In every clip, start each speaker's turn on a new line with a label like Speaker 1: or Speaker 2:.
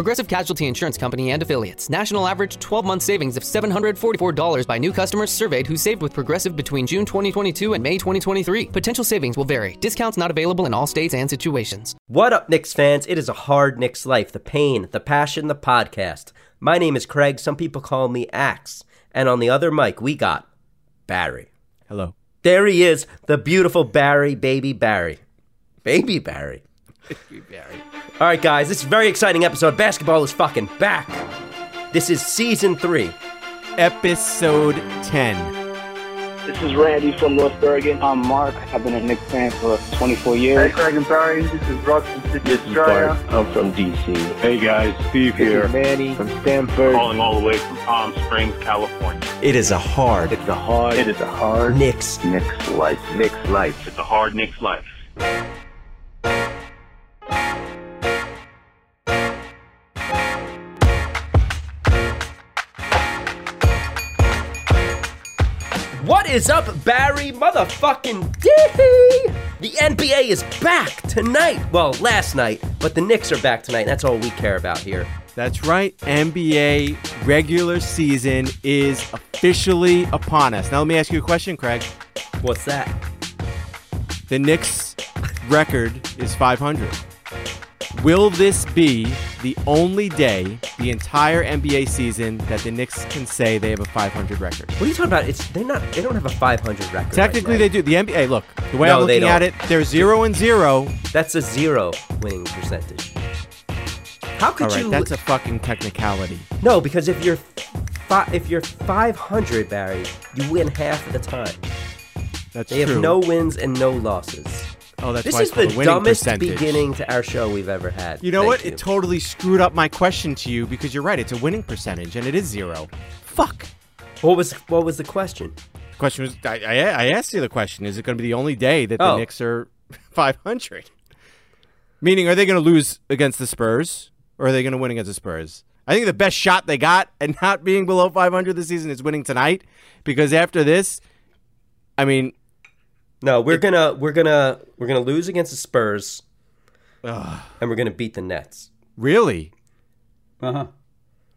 Speaker 1: Progressive Casualty Insurance Company and affiliates. National average 12 month savings of $744 by new customers surveyed who saved with Progressive between June 2022 and May 2023. Potential savings will vary. Discounts not available in all states and situations.
Speaker 2: What up, Knicks fans? It is a hard Knicks life. The pain, the passion, the podcast. My name is Craig. Some people call me Axe. And on the other mic, we got Barry.
Speaker 3: Hello.
Speaker 2: There he is, the beautiful Barry, baby Barry. Baby Barry.
Speaker 3: Baby Barry.
Speaker 2: All right, guys, this is a very exciting episode. Basketball is fucking back. This is season three.
Speaker 3: Episode 10.
Speaker 4: This is Randy from North Bergen. I'm Mark. I've been a Knicks fan for 24 years.
Speaker 5: Hey,
Speaker 4: years.
Speaker 5: Craig and Barry. This is Russ from City
Speaker 6: This is
Speaker 5: Australia.
Speaker 6: Bart. I'm from DC.
Speaker 7: Hey guys, Steve here,
Speaker 4: Manny from Stanford.
Speaker 7: calling all the way from Palm Springs, California.
Speaker 8: It is a hard
Speaker 4: It's a hard.
Speaker 6: It is a hard
Speaker 2: Knicks.
Speaker 6: Knicks life. Knicks life.
Speaker 7: It's a hard Knicks life.
Speaker 2: Is up, Barry motherfucking D? The NBA is back tonight. Well, last night, but the Knicks are back tonight. That's all we care about here.
Speaker 3: That's right. NBA regular season is officially upon us. Now, let me ask you a question, Craig.
Speaker 2: What's that?
Speaker 3: The Knicks record is 500. Will this be the only day the entire NBA season that the Knicks can say they have a 500 record?
Speaker 2: What are you talking about? It's they're not. They don't have a 500 record.
Speaker 3: Technically,
Speaker 2: right
Speaker 3: they do. The NBA, look, the way
Speaker 2: No,
Speaker 3: I'm looking at it, they're zero and zero.
Speaker 2: That's a zero winning percentage. How could
Speaker 3: All right,
Speaker 2: you?
Speaker 3: that's a fucking technicality.
Speaker 2: no, because if you're fi- if you're 500, Barry, you win half of the time.
Speaker 3: That's
Speaker 2: They
Speaker 3: true.
Speaker 2: have no wins and no losses.
Speaker 3: Oh, that's
Speaker 2: This
Speaker 3: why
Speaker 2: is the dumbest
Speaker 3: percentage.
Speaker 2: beginning to our show we've ever had.
Speaker 3: You know
Speaker 2: Thank
Speaker 3: what?
Speaker 2: you.
Speaker 3: It totally screwed up my question to you because you're right. It's a winning percentage and it is zero. Fuck.
Speaker 2: what was what was the question?
Speaker 3: The question was I, I, I asked you the question is it going to be the only day that the
Speaker 2: Oh.
Speaker 3: Knicks are 500? Meaning, are they going to lose against the Spurs or are they going to win against the Spurs? I think the best shot they got at not being below 500 this season is winning tonight because after this, I mean,
Speaker 2: No, we're gonna we're gonna we're gonna lose against the Spurs,
Speaker 3: ugh,
Speaker 2: and we're gonna beat the Nets.
Speaker 3: really?
Speaker 4: Uh huh.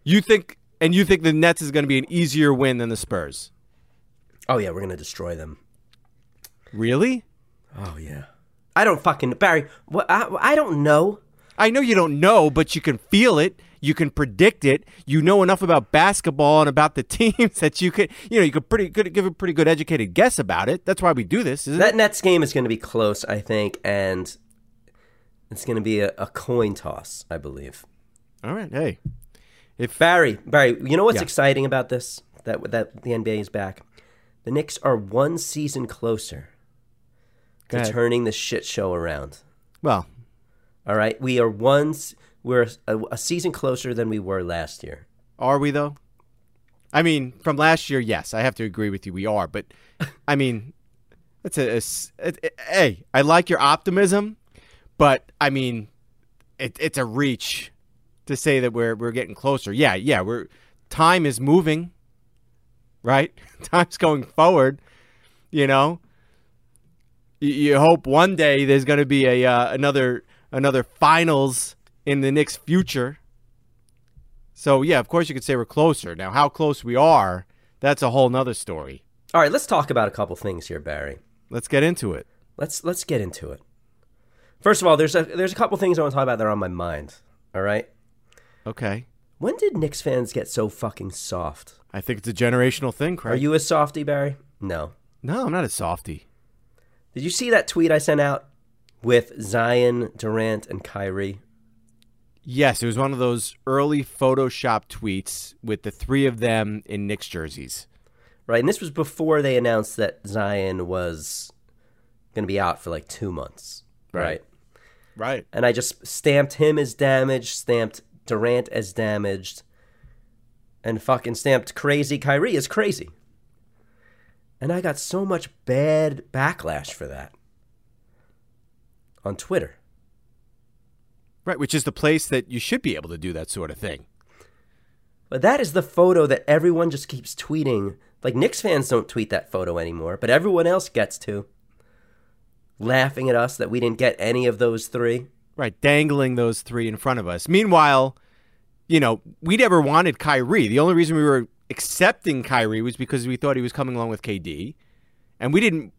Speaker 3: You think, and you think the Nets is going to be an easier win than the Spurs?
Speaker 2: Oh yeah, we're gonna destroy them.
Speaker 3: Really?
Speaker 2: Oh yeah. I don't fucking Barry. What I, I don't know.
Speaker 3: I know you don't know, but you can feel it. You can predict it. You know enough about basketball and about the teams that you could, you know, you could pretty good give a pretty good educated guess about it. That's why we do this, isn't
Speaker 2: That
Speaker 3: it?
Speaker 2: Nets game is gonna be close, I think, and it's gonna be a, a coin toss, I believe.
Speaker 3: All right. Hey, if
Speaker 2: Barry, Barry, you know what's
Speaker 3: Yeah.
Speaker 2: exciting about this? That that the NBA is back. The Knicks are one season closer to turning this shit show around.
Speaker 3: well,
Speaker 2: All right, we are one. We're a, a season closer than we were last year.
Speaker 3: are we though? I mean, from last year, yes, I have to agree with you. We are, but I mean, it's a, a s- it- it- hey. I like your optimism, but I mean, it, it's a reach to say that we're we're getting closer. Yeah, yeah, we're time is moving, right? Time's going forward. You know, you, you hope one day there's going to be a uh, another another finals in the Knicks' future. So yeah, of course you could say we're closer. Now, how close we are, that's a whole nother story.
Speaker 2: All right, let's talk about a couple things here, Barry.
Speaker 3: Let's get into it.
Speaker 2: Let's let's get into it. First of all, there's a there's a couple things I want to talk about that are on my mind. All right,
Speaker 3: Okay.
Speaker 2: when did Knicks fans get so fucking soft?
Speaker 3: I think it's a generational thing, Craig.
Speaker 2: Are you a softy, Barry? No.
Speaker 3: No, I'm not a softy.
Speaker 2: Did you see that tweet I sent out with Zion, Durant, and Kyrie?
Speaker 3: Yes, it was one of those early Photoshop tweets with the three of them in Knicks jerseys.
Speaker 2: Right, and this was before they announced that Zion was going to be out for like two months.
Speaker 3: Right.
Speaker 2: right?
Speaker 3: Right.
Speaker 2: and I just stamped him as damaged, stamped Durant as damaged, and fucking stamped crazy Kyrie as crazy. And I got so much bad backlash for that on Twitter.
Speaker 3: Right, which is the place that you should be able to do that sort of thing.
Speaker 2: But that is the photo that everyone just keeps tweeting. Like Knicks fans don't tweet that photo anymore, but everyone else gets to. Laughing at us that we didn't get any of those three.
Speaker 3: Right, dangling those three in front of us. Meanwhile, you know, we never wanted Kyrie. The only reason we were accepting Kyrie was because we thought he was coming along with KD. And we didn't,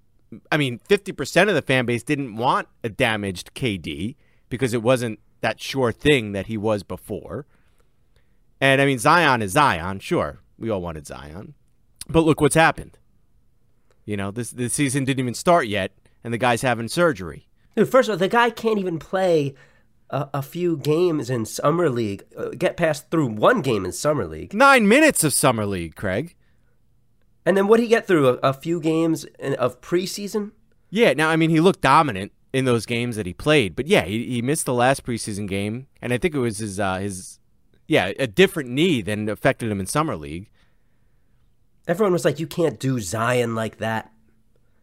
Speaker 3: I mean, 50% of the fan base didn't want a damaged KD because it wasn't that sure thing that he was before. And I mean, Zion is Zion, sure. We all wanted Zion. But look what's happened. You know, this, this season didn't even start yet, and the guy's having surgery.
Speaker 2: Dude, first of all, the guy can't even play a, a few games in summer league. Uh, get past through one game in summer league,
Speaker 3: Nine minutes of Summer League, Craig.
Speaker 2: and then what he get through a, a few games in, of preseason.
Speaker 3: Yeah, now I mean he looked dominant in those games that he played, but yeah, he, he missed the last preseason game, and I think it was his uh, his yeah a different knee than affected him in summer league.
Speaker 2: Everyone was like, "You can't do Zion like that.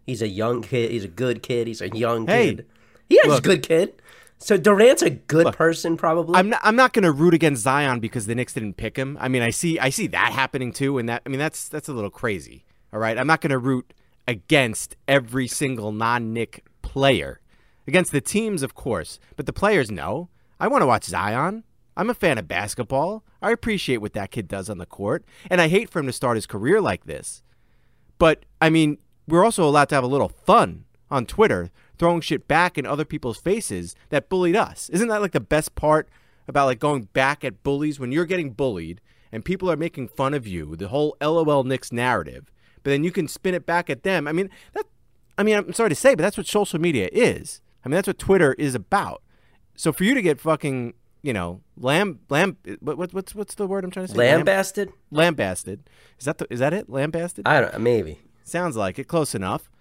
Speaker 2: He's a young kid. He's a good kid. He's a young
Speaker 3: Hey,
Speaker 2: kid. Yeah, he's a good kid. So Durant's a good
Speaker 3: Look,
Speaker 2: person, probably.
Speaker 3: I'm not I'm not going to root against Zion because the Knicks didn't pick him. I mean, I see I see that happening too, and that I mean that's that's a little crazy. All right, I'm not going to root against every single non-Knick player against the teams, of course, but the players know. I want to watch Zion. I'm a fan of basketball. I appreciate what that kid does on the court, and I hate for him to start his career like this. But I mean, we're also allowed to have a little fun on Twitter, throwing shit back in other people's faces that bullied us. Isn't that like the best part about like going back at bullies when you're getting bullied and people are making fun of you, the whole LOL Knicks narrative, but then you can spin it back at them. I mean, that I mean, I'm sorry to say, but that's what social media is. I mean, that's what Twitter is about. So for you to get fucking, you know, lamb lamb what, what what's what's the word I'm trying to say?
Speaker 2: Lambasted?
Speaker 3: lambasted. Is that the, is that it? Lambasted?
Speaker 2: I don't know. Maybe.
Speaker 3: Sounds like it. Close enough.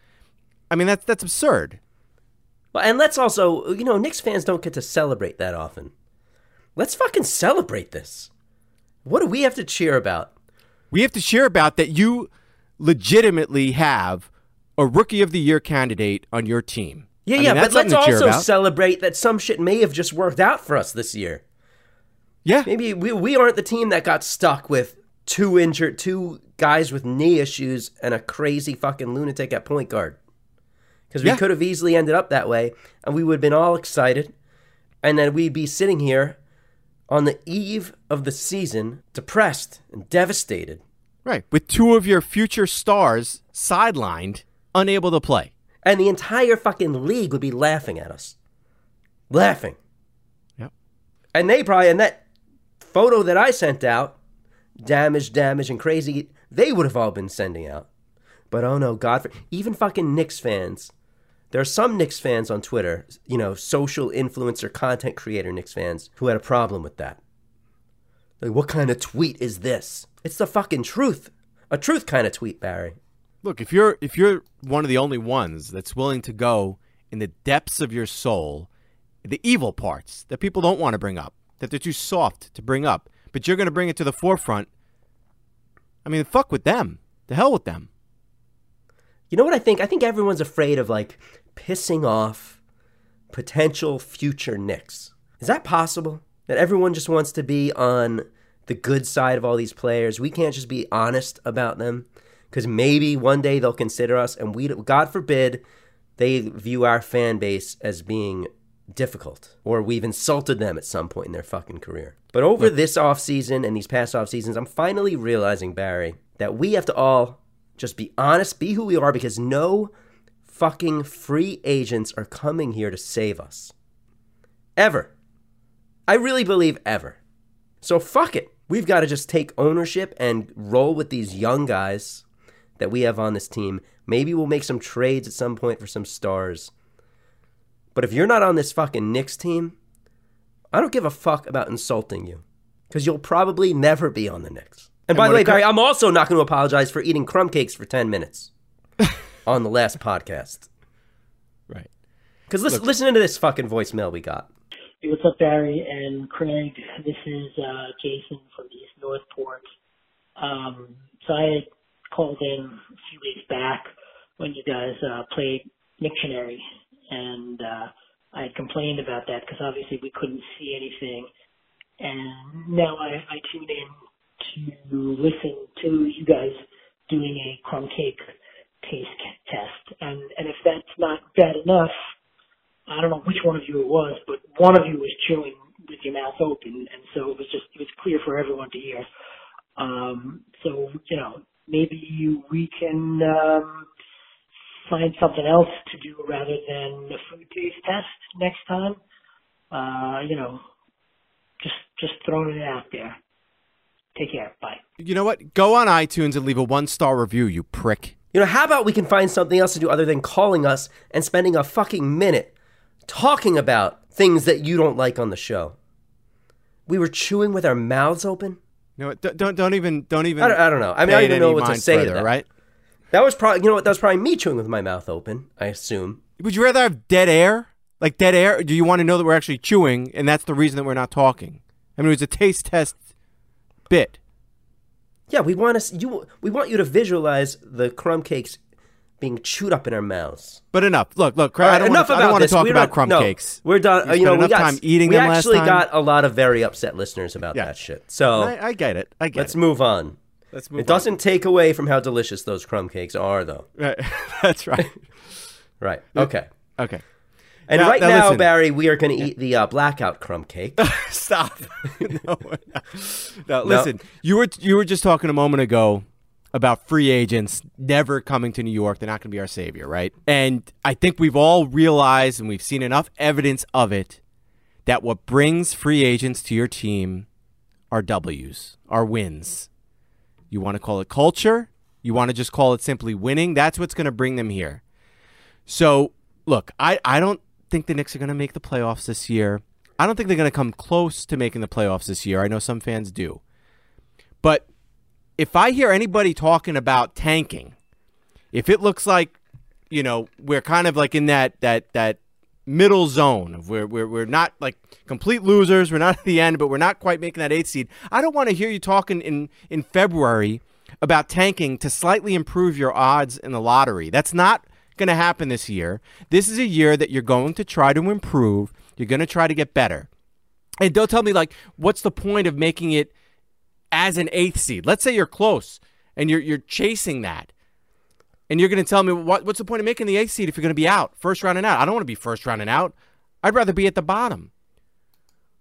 Speaker 3: I mean, that's that's absurd.
Speaker 2: Well, and let's also, you know, Knicks fans don't get to celebrate that often. Let's fucking celebrate this. What do we have to cheer about?
Speaker 3: We have to cheer about that you legitimately have a rookie of the year candidate on your team.
Speaker 2: Yeah,
Speaker 3: I
Speaker 2: yeah,
Speaker 3: that's
Speaker 2: but let's
Speaker 3: something to cheer
Speaker 2: also celebrate that some shit may have just worked out for us this year.
Speaker 3: yeah,
Speaker 2: Maybe we, we aren't the team that got stuck with two injured, two guys with knee issues and a crazy fucking lunatic at point guard. Because we
Speaker 3: Yeah.
Speaker 2: could have easily ended up that way, and we would have been all excited, and then we'd be sitting here on the eve of the season, depressed and devastated.
Speaker 3: right. With two of your future stars sidelined, unable to play.
Speaker 2: And the entire fucking league would be laughing at us. Laughing.
Speaker 3: Yep.
Speaker 2: And they probably, and that photo that I sent out, damaged, damaged, and crazy, they would have all been sending out. But oh no, God, for, even fucking Knicks fans. There are some Knicks fans on Twitter, you know, social influencer, content creator Knicks fans, who had a problem with that. Like, what kind of tweet is this? It's the fucking truth. A truth kind of tweet, Barry.
Speaker 3: Look, if you're if you're one of the only ones that's willing to go in the depths of your soul, the evil parts that people don't want to bring up, that they're too soft to bring up, but you're going to bring it to the forefront. I mean, fuck with them. The hell with them.
Speaker 2: You know what I think? I think everyone's afraid of like pissing off potential future Knicks. Is that possible? That everyone just wants to be on the good side of all these players. We can't just be honest about them because maybe one day they'll consider us, and we, God forbid, they view our fan base as being difficult or we've insulted them at some point in their fucking career. But over this offseason and these past off seasons, I'm finally realizing, Barry, that we have to all just be honest, be who we are, because no fucking free agents are coming here to save us. Ever. I really believe ever. So fuck it. We've got to just take ownership and roll with these young guys that we have on this team. Maybe we'll make some trades at some point for some stars. But if you're not on this fucking Knicks team, I don't give a fuck about insulting you. Because you'll probably never be on the Knicks. And,
Speaker 3: And
Speaker 2: by the way, Barry, I'm also not going to apologize for eating crumb cakes for 10 minutes on the last podcast.
Speaker 3: Right.
Speaker 2: Because listen, listen to this fucking voicemail we got.
Speaker 8: Hey, what's up, Barry and Craig? This is uh, Jason from East Northport. Um, so I had called in a few weeks back when you guys uh, played Mictionary, and uh, I had complained about that because obviously we couldn't see anything. And now I, I tune in to listen to you guys doing a crumb cake taste test. And, and if that's not bad enough, I don't know which one of you it was, but one of you was chewing with your mouth open. And so it was just, it was clear for everyone to hear. Um, so, you know, maybe we can, um, find something else to do rather than the food taste test next time. Uh, you know, just just throwing it out there. Take care. Bye.
Speaker 3: You know what? Go on iTunes and leave a one star review, you prick.
Speaker 2: You know, how about we can find something else to do other than calling us and spending a fucking minute talking about things that you don't like on the show? We were chewing with our mouths open.
Speaker 3: What? Don't don't, even don't even.
Speaker 2: I don't, I don't know. I mean, I don't even know what to say to that.
Speaker 3: Right?
Speaker 2: That was probably, you know what? That was probably me chewing with my mouth open. I assume.
Speaker 3: Would you rather have dead air? Like dead air? Do you want to know that we're actually chewing and that's the reason that we're not talking? I mean, it was a taste test bit.
Speaker 2: Yeah, we want us. You, we want you to visualize the crumb cakes being chewed up in our mouths.
Speaker 3: But enough. Look, look. I
Speaker 2: right,
Speaker 3: don't
Speaker 2: enough
Speaker 3: want to, I don't want to talk
Speaker 2: We're
Speaker 3: about crumb
Speaker 2: no,
Speaker 3: cakes.
Speaker 2: We're done.
Speaker 3: You
Speaker 2: you know, we got
Speaker 3: time eating
Speaker 2: we
Speaker 3: them last
Speaker 2: actually got a lot of very upset listeners about
Speaker 3: Yeah.
Speaker 2: that shit. So
Speaker 3: I, I get it. I get it.
Speaker 2: let's
Speaker 3: it.
Speaker 2: move on.
Speaker 3: Let's move
Speaker 2: It doesn't take away from how delicious those crumb cakes are, though.
Speaker 3: Right. That's right.
Speaker 2: Right. Okay.
Speaker 3: Okay.
Speaker 2: And
Speaker 3: Now-
Speaker 2: right
Speaker 3: now.
Speaker 2: Barry, we are going to eat the uh, blackout crumb cake.
Speaker 3: Stop. no, no, listen. You were you were just talking a moment ago about free agents never coming to New York. They're not going to be our savior, right? And I think we've all realized and we've seen enough evidence of it that what brings free agents to your team are W's, are wins. You want to call it culture? You want to just call it simply winning? That's what's going to bring them here. So, look, I, I don't think the Knicks are going to make the playoffs this year. I don't think they're going to come close to making the playoffs this year. I know some fans do. But if I hear anybody talking about tanking, if it looks like, you know, we're kind of like in that that that middle zone of where we're, we're not like complete losers, we're not at the end, but we're not quite making that eighth seed. I don't want to hear you talking in in February about tanking to slightly improve your odds in the lottery. That's not going to happen this year. This is a year that you're going to try to improve. You're going to try to get better. And don't tell me like what's the point of making it as an eighth seed? Let's say you're close and you're you're chasing that. And you're going to tell me what, what's the point of making the eighth seed if you're going to be out first round and out? I don't want to be first round and out. I'd rather be at the bottom.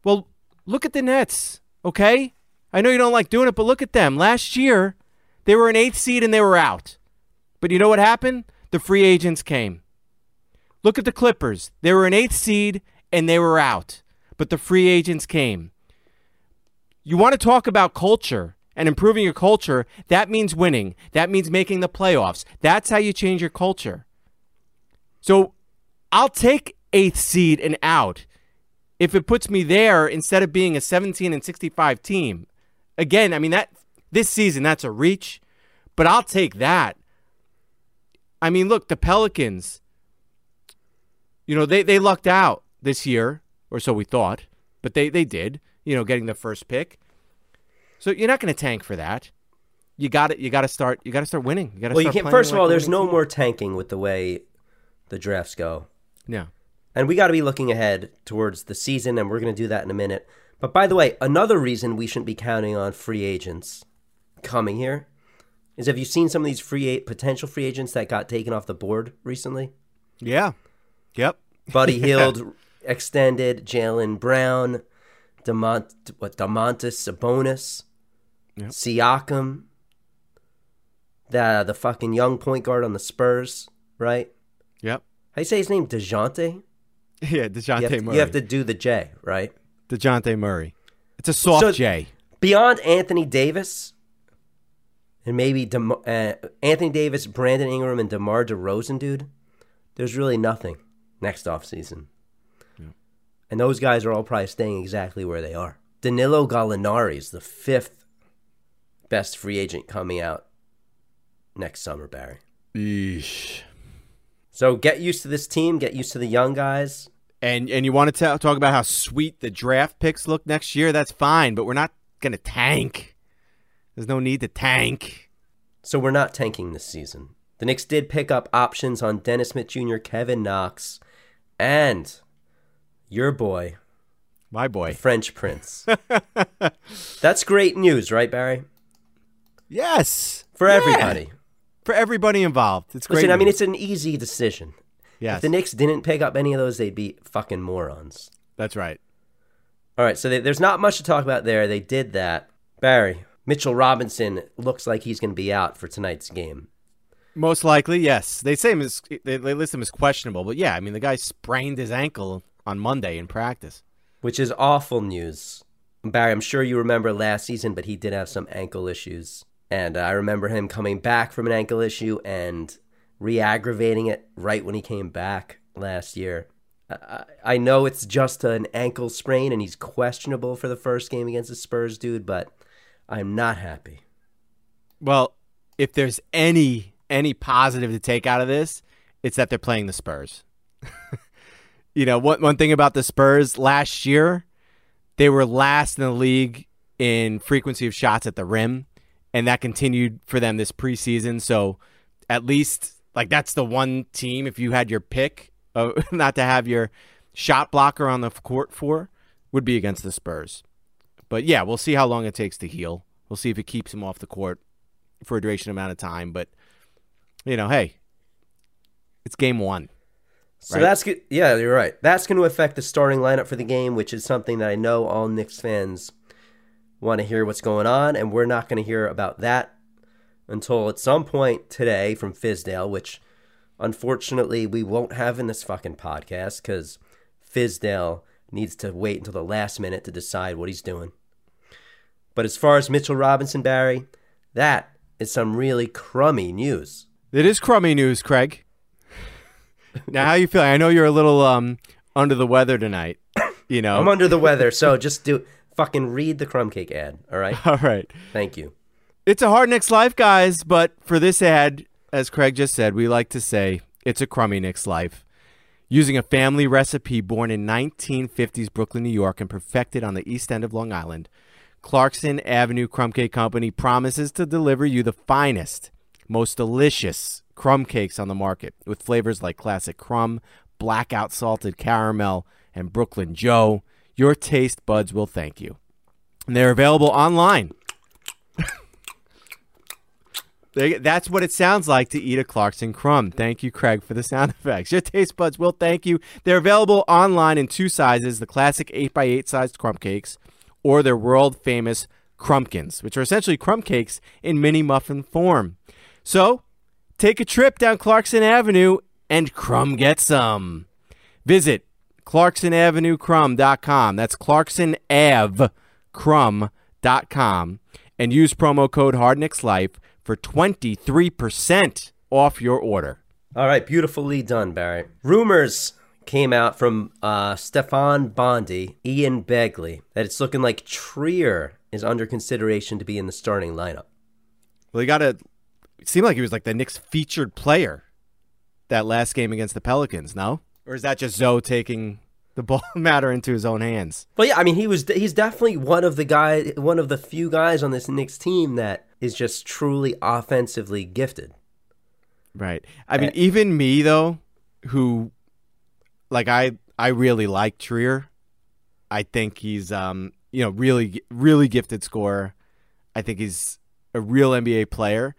Speaker 3: Well, look at the Nets, okay? I know you don't like doing it, but look at them. Last year, they were an eighth seed and they were out. But you know what happened? The free agents came. Look at the Clippers. They were an eighth seed and they were out. But the free agents came. You want to talk about culture and improving your culture, that means winning. That means making the playoffs. That's how you change your culture. So I'll take eighth seed and out if it puts me there instead of being a 17 and 65 team. Again, I mean that this season that's a reach, but I'll take that. I mean, look, the Pelicans, you know, they, they lucked out this year, or so we thought, but they, they did, you know, getting the first pick. So you're not going to tank for that. You got it. You got to start. You got to start winning. You got to.
Speaker 2: well, you can't. First of all, there's no
Speaker 3: team.
Speaker 2: more tanking with the way the drafts go.
Speaker 3: Yeah.
Speaker 2: And we got to be looking ahead towards the season, and we're going to do that in a minute. But by the way, another reason we shouldn't be counting on free agents coming here is have you seen some of these free a- potential free agents that got taken off the board recently?
Speaker 3: Yeah. Yep.
Speaker 2: Buddy Hield extended, Jaylen Brown, Demont what Domantas Sabonis,
Speaker 3: Yep.
Speaker 2: Siakam, the the fucking young point guard on the Spurs, right?
Speaker 3: Yep.
Speaker 2: How you say his name? Dejounte.
Speaker 3: Yeah.
Speaker 2: You
Speaker 3: Dejounte
Speaker 2: have, to,
Speaker 3: Murray.
Speaker 2: you have to do the J, right?
Speaker 3: Dejounte Murray. It's a soft
Speaker 2: So-
Speaker 3: J.
Speaker 2: Beyond Anthony Davis, and maybe Dem- uh, Anthony Davis, Brandon Ingram, and DeMar DeRozan, dude, there's really nothing next offseason. And those guys are all probably staying exactly where they are. Danilo Gallinari is the fifth best free agent coming out next summer, Barry.
Speaker 3: Eesh.
Speaker 2: So get used to this team, get used to the young guys.
Speaker 3: And and you want to ta- talk about how sweet the draft picks look next year? That's fine, but we're not gonna tank. There's no need to tank.
Speaker 2: So we're not tanking this season. The Knicks did pick up options on Dennis Smith Jr., Kevin Knox, and your boy,
Speaker 3: My boy.
Speaker 2: French Prince. That's great news, right, Barry?
Speaker 3: Yes.
Speaker 2: For
Speaker 3: Yeah.
Speaker 2: everybody.
Speaker 3: For everybody involved. It's great.
Speaker 2: Listen, I mean, it's an easy decision.
Speaker 3: yes.
Speaker 2: If the Knicks didn't pick up any of those, they'd be fucking morons.
Speaker 3: That's right.
Speaker 2: All right, so they, there's not much to talk about there. They did that. Barry, Mitchell Robinson looks like he's going to be out for tonight's game.
Speaker 3: Most likely, yes. They say him as they, they list him as questionable, but yeah, I mean the guy sprained his ankle on Monday in practice.
Speaker 2: which is awful news. Barry, I'm sure you remember last season, but he did have some ankle issues. And uh, I remember him coming back from an ankle issue and re aggravating it right when he came back last year. I, I I know it's just an ankle sprain and he's questionable for the first game against the Spurs, dude, but I'm not happy.
Speaker 3: Well, if there's any any positive to take out of this, it's that they're playing the Spurs. you know, one one thing about the Spurs last year, they were last in the league in frequency of shots at the rim, and that continued for them this preseason. So, at least like that's the one team if you had your pick uh, not to have your shot blocker on the court for would be against the Spurs. But yeah, we'll see how long it takes to heal. We'll see if it keeps him off the court for a duration amount of time. But you know, hey, it's game one.
Speaker 2: So
Speaker 3: Right.
Speaker 2: that's good. Yeah, you're right. That's going to affect the starting lineup for the game, which is something that I know all Knicks fans want to hear what's going on, and we're not going to hear about that until at some point today from Fizdale, which unfortunately we won't have in this fucking podcast because Fizdale needs to wait until the last minute to decide what he's doing. But as far as Mitchell Robinson, Barry, that is some really crummy news.
Speaker 3: It is crummy news, Craig. Now, how you feeling? I know you're a little um under the weather tonight. You know.
Speaker 2: I'm under the weather, so just do fucking read the crumb cake ad. All right,
Speaker 3: All right.
Speaker 2: thank you.
Speaker 3: It's a hard Knicks life, guys, but for this ad, as Craig just said, we like to say it's a crummy Knicks life. Using a family recipe born in 1950s Brooklyn, New York, and perfected on the east end of Long Island, Clarkson Avenue Crumb Cake Company promises to deliver you the finest, most delicious crumb cakes on the market with flavors like classic crumb, blackout salted caramel, and Brooklyn Joe. Your taste buds will thank you. And they're available online that's what it sounds like to eat a Clarkson crumb. Thank you, Craig, for the sound effects. Your taste buds will thank you. They're available online in two sizes the classic 8x8 sized crumb cakes or their world famous crumpkins, which are essentially crumb cakes in mini muffin form. So take a trip down Clarkson Avenue and crumb get some. Visit ClarksonAvenueCrumb.com. That's ClarksonAveCrumb.com and use promo code HardKnicksLife for 23% off your order.
Speaker 2: All right, beautifully done, Barry. Rumors came out from uh, Stefan Bondy, Ian Begley, that it's looking like Trier is under consideration to be in the starting lineup.
Speaker 3: Well, he got a. It seemed like he was like the Knicks' featured player that last game against the Pelicans. No, or is that just Zoe taking the ball matter into his own hands?
Speaker 2: But yeah, I mean, he was he's definitely one of the guy, one of the few guys on this Knicks team that is just truly offensively gifted.
Speaker 3: Right. I mean, even me though, who, like I, I really like Trier. I think he's, um, you know, really, really gifted scorer. I think he's a real NBA player.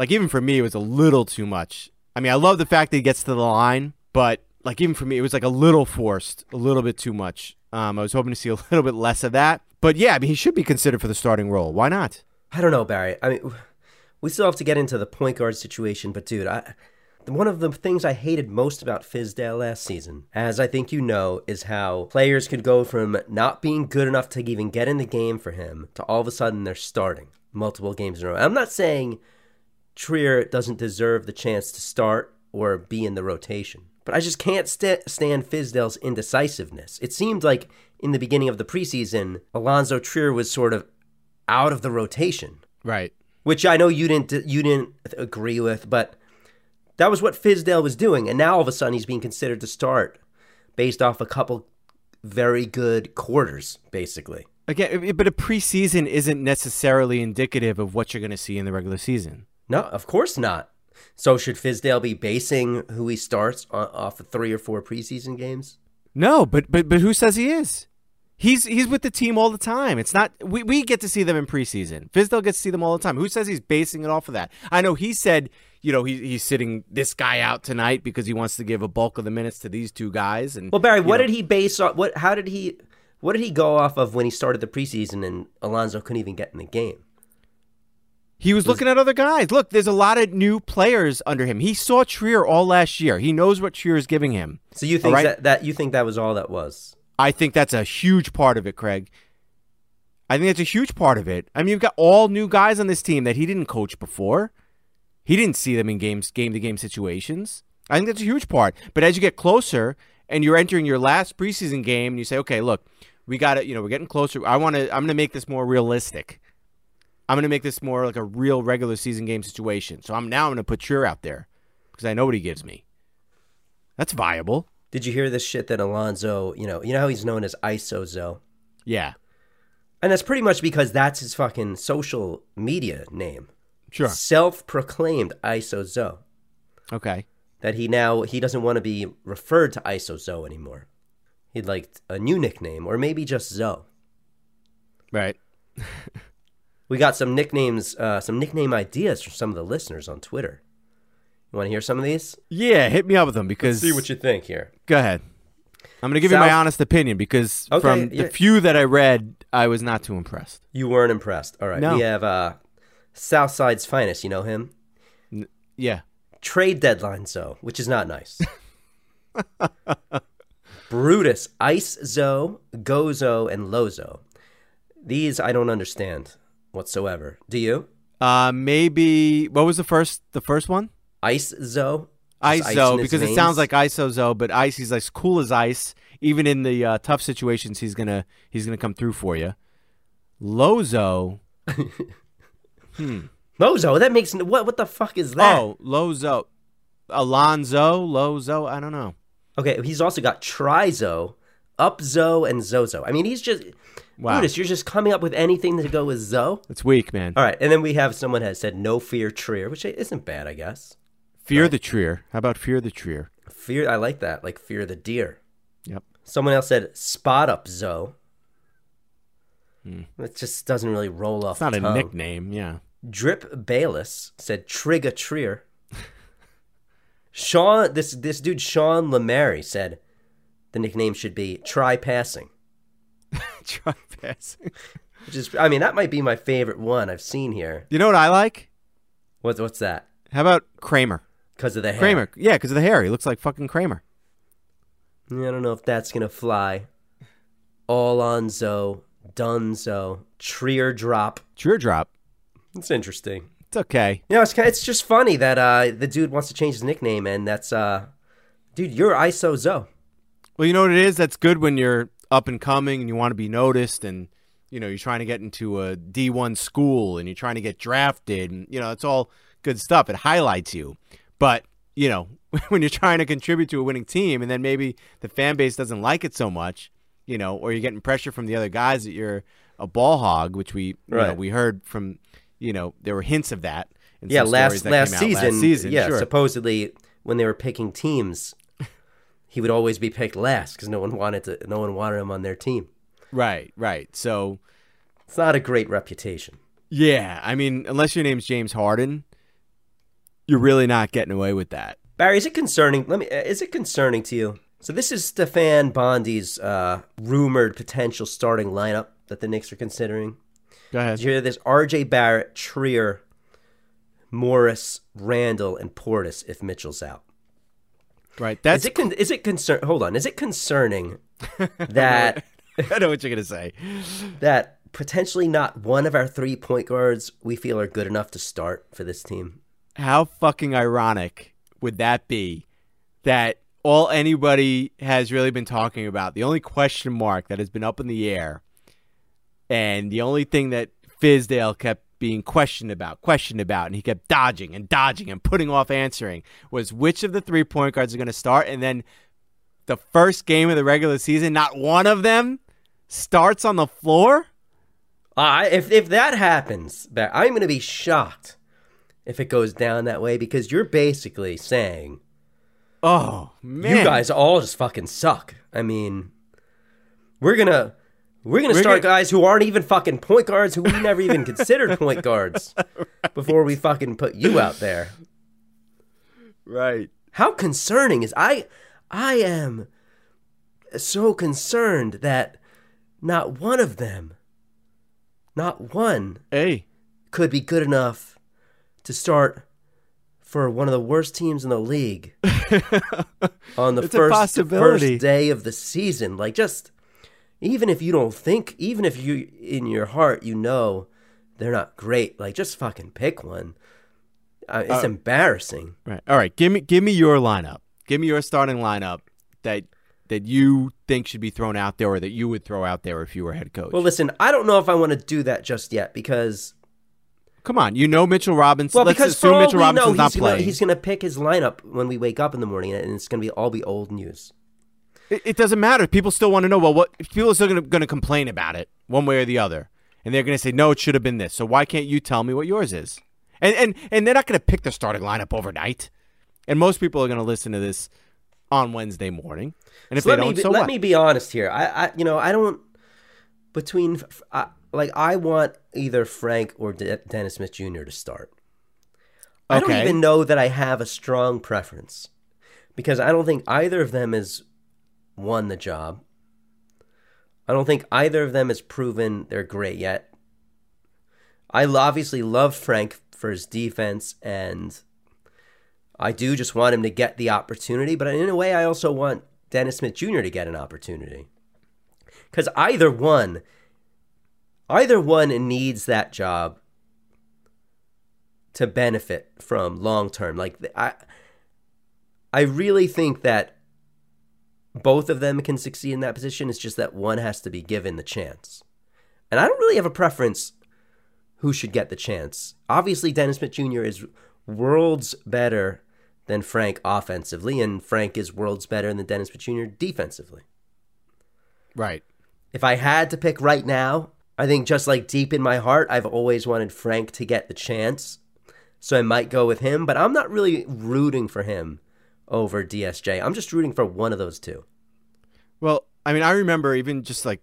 Speaker 3: Like even for me, it was a little too much. I mean, I love the fact that he gets to the line, but like even for me, it was like a little forced, a little bit too much. Um, I was hoping to see a little bit less of that. But yeah, I mean, he should be considered for the starting role. Why not?
Speaker 2: I don't know, Barry. I mean, we still have to get into the point guard situation, but dude, I one of the things I hated most about Fizdale last season, as I think you know, is how players could go from not being good enough to even get in the game for him to all of a sudden they're starting multiple games in a row. I'm not saying Trier doesn't deserve the chance to start or be in the rotation. But I just can't st- stand Fizdale's indecisiveness. It seemed like in the beginning of the preseason, Alonzo Trier was sort of out of the rotation,
Speaker 3: Right.
Speaker 2: which I know you didn't you didn't agree with, but that was what Fizdale was doing, and now all of a sudden he's being considered to start based off a couple very good quarters, basically.
Speaker 3: Again, but a preseason isn't necessarily indicative of what you're going to see in the regular season.
Speaker 2: No, of course not. So should Fizdale be basing who he starts off of three or four preseason games?
Speaker 3: No, but but but who says he is? He's he's with the team all the time. It's not we, we get to see them in preseason. Fizdale gets to see them all the time. Who says he's basing it off of that? I know he said, you know, he, he's sitting this guy out tonight because he wants to give a bulk of the minutes to these two guys. And
Speaker 2: Well, Barry, what
Speaker 3: know,
Speaker 2: did he base on? What? How did he? What did he go off of when he started the preseason and Alonzo couldn't even get in the game?
Speaker 3: He was looking at other guys. Look, there's a lot of new players under him. He saw Trier all last year. He knows what Trier is giving him.
Speaker 2: So you think
Speaker 3: right.
Speaker 2: that, that you think that was all that was?
Speaker 3: I think that's a huge part of it, Craig. I think that's a huge part of it. I mean, you've got all new guys on this team that he didn't coach before. He didn't see them in games, game to game situations. I think that's a huge part. But as you get closer and you're entering your last preseason game, and you say, okay, look, we got to, you know, we're getting closer. I want to, I'm going to make this more realistic. I'm going to make this more like a real regular season game situation. So I'm now I'm going to put Trier out there because I know what he gives me. That's viable.
Speaker 2: Did you hear this shit that Alonzo? You know, you know how he's known as ISOZO?
Speaker 3: Yeah,
Speaker 2: and that's pretty much because that's his fucking social media name.
Speaker 3: sure.
Speaker 2: Self-proclaimed ISOZO.
Speaker 3: Okay.
Speaker 2: That he now he doesn't want to be referred to ISOZO anymore. He'd like a new nickname, or maybe just Zo.
Speaker 3: Right.
Speaker 2: We got some nicknames, uh, some nickname ideas from some of the listeners on Twitter. You want to hear some of these?
Speaker 3: Yeah, hit me up with them because
Speaker 2: See what you think here.
Speaker 3: Go ahead. I'm going to give you my honest opinion because
Speaker 2: Okay,
Speaker 3: from the
Speaker 2: yeah.
Speaker 3: few that I read, I was not too impressed.
Speaker 2: You weren't impressed. All right.
Speaker 3: No.
Speaker 2: We have uh, Southside's finest. You know him?
Speaker 3: Yeah.
Speaker 2: Trade deadline Zo, which is not nice. Brutus, Ice Zo, Gozo, and Lozo. These I don't understand whatsoever. Do you?
Speaker 3: Uh, maybe what was the first the first one?
Speaker 2: Ice Zo? Ice
Speaker 3: ISO
Speaker 2: in his
Speaker 3: because it sounds like ISOZO, but Ice he's as cool as ice. Even in the uh, tough situations, he's gonna he's gonna come through for you. Lozo, hmm.
Speaker 2: Lozo. That makes what? What the fuck is that?
Speaker 3: oh Lozo, Alonzo, Lozo. I don't know.
Speaker 2: Okay, he's also got Trizo, Upzo, and Zozo. I mean, he's just
Speaker 3: Wow.
Speaker 2: Brutus. You're just coming up with anything to go with Zo.
Speaker 3: It's weak, man.
Speaker 2: All right, and then we have someone has said no fear Trier, which isn't bad, I guess.
Speaker 3: Fear the Trier. How about Fear the Trier?
Speaker 2: Fear, I like that, like fear the deer.
Speaker 3: Yep.
Speaker 2: Someone else said spot up Zo. It just doesn't really roll off.
Speaker 3: Hmm. It's not a
Speaker 2: tongue.
Speaker 3: nickname. Yeah.
Speaker 2: Drip Bayless said Trigger Trier. Sean, this this dude Sean Lemary said the nickname should be Try Passing.
Speaker 3: Try passing.
Speaker 2: Which is, I mean, that might be my favorite one I've seen here.
Speaker 3: You know what I like?
Speaker 2: What's what's that?
Speaker 3: How about Kramer?
Speaker 2: Because of the hair.
Speaker 3: Kramer. Yeah, because of the hair. He looks like fucking Kramer.
Speaker 2: Yeah, I don't know if that's gonna fly. Alonzo, on Zo, Dunzo, Trier drop.
Speaker 3: Trier drop.
Speaker 2: It's interesting.
Speaker 3: It's okay.
Speaker 2: You know, it's kind it's just funny that uh, the dude wants to change his nickname, and that's uh, dude, you're ISO Zo.
Speaker 3: Well, you know what it is? That's good when you're up and coming and you want to be noticed and you know, you're trying to get into a D1 school and you're trying to get drafted and you know, it's all good stuff. It highlights you. But, you know, when you're trying to contribute to a winning team and then maybe the fan base doesn't like it so much, you know, or you're getting pressure from the other guys that you're a ball hog, which we you know, we heard from, you know, there were hints of that. In
Speaker 2: Yeah, last last season,
Speaker 3: last season,
Speaker 2: yeah,
Speaker 3: sure.
Speaker 2: supposedly when they were picking teams, he would always be picked last because no one wanted to, no one wanted him on their team.
Speaker 3: right, right. So
Speaker 2: It's not a great reputation.
Speaker 3: Yeah, I mean, unless your name's James Harden, you're really not getting away with that.
Speaker 2: Barry, is it concerning? Let me. uh, Is it concerning to you? So this is Stefan Bondy's uh, rumored potential starting lineup that the Knicks are considering.
Speaker 3: Go ahead.
Speaker 2: Did you hear this? R.J. Barrett, Trier, Morris, Randle, and Portis if Mitchell's out.
Speaker 3: Right. That's
Speaker 2: is it con- is it concern? Hold on. Is it concerning that
Speaker 3: I know what you're gonna say.
Speaker 2: that potentially not one of our three point guards we feel are good enough to start for this team?
Speaker 3: How fucking ironic would that be? That all anybody has really been talking about, the only question mark that has been up in the air, and the only thing that Fizdale kept being questioned about, questioned about, and he kept dodging and dodging and putting off answering was which of the three point guards are going to start, and then the first game of the regular season, not one of them starts on the floor.
Speaker 2: Uh, if if that happens, I'm going to be shocked if it goes down that way because you're basically saying
Speaker 3: Oh man,
Speaker 2: you guys all just fucking suck. I mean, we're gonna we're gonna
Speaker 3: We're
Speaker 2: start
Speaker 3: gonna-
Speaker 2: guys who aren't even fucking point guards who we never even considered point guards before we fucking put you out there.
Speaker 3: Right.
Speaker 2: How concerning is I I am so concerned that not one of them not one
Speaker 3: Hey.
Speaker 2: could be good enough to start for one of the worst teams in the league on the
Speaker 3: It's
Speaker 2: first first day of the season. Like just even if you don't think, even if you in your heart you know they're not great, like just fucking pick one. Uh, it's embarrassing.
Speaker 3: Right. All right. Give me give me your lineup. Give me your starting lineup that that you think should be thrown out there or that you would throw out there if you were head coach.
Speaker 2: Well, listen, I don't know if I want to do that just yet because
Speaker 3: Come on. You know Mitchell Robinson.
Speaker 2: well,
Speaker 3: Let's
Speaker 2: because
Speaker 3: assume
Speaker 2: for all
Speaker 3: Mitchell
Speaker 2: we know, he's
Speaker 3: not
Speaker 2: gonna,
Speaker 3: playing.
Speaker 2: he's gonna pick his lineup when we wake up in the morning, and it's gonna be all be old news.
Speaker 3: It, it doesn't matter. People still want to know. Well, what people are still going to complain about it one way or the other, and they're going to say no, it should have been this. So why can't you tell me what yours is? And and and they're not going to pick their starting lineup overnight. And most people are going to listen to this on Wednesday morning. And if
Speaker 2: So
Speaker 3: they
Speaker 2: let
Speaker 3: don't,
Speaker 2: me be,
Speaker 3: so
Speaker 2: let
Speaker 3: what?
Speaker 2: me be honest here. I, I you know I don't between I, like I want either Frank or De- Dennis Smith Jr. to start. I don't even know that I have a strong preference because I don't think either of them has won the job. I don't think either of them has proven they're great yet. I obviously love Frank for his defense and I do just want him to get the opportunity, but in a way, I also want Dennis Smith Jr. to get an opportunity. Because either one, either one needs that job to benefit from long term. Like I, I really think that both of them can succeed in that position. It's just that one has to be given the chance. And I don't really have a preference who should get the chance. Obviously, Dennis Smith Jr. is worlds better than Frank offensively, and Frank is worlds better than Dennis Smith Jr. defensively.
Speaker 3: right.
Speaker 2: If I had to pick right now, I think just like deep in my heart, I've always wanted Frank to get the chance. So I might go with him, but I'm not really rooting for him over DSJ. I'm just rooting for one of those two.
Speaker 3: Well, I mean, I remember even just like,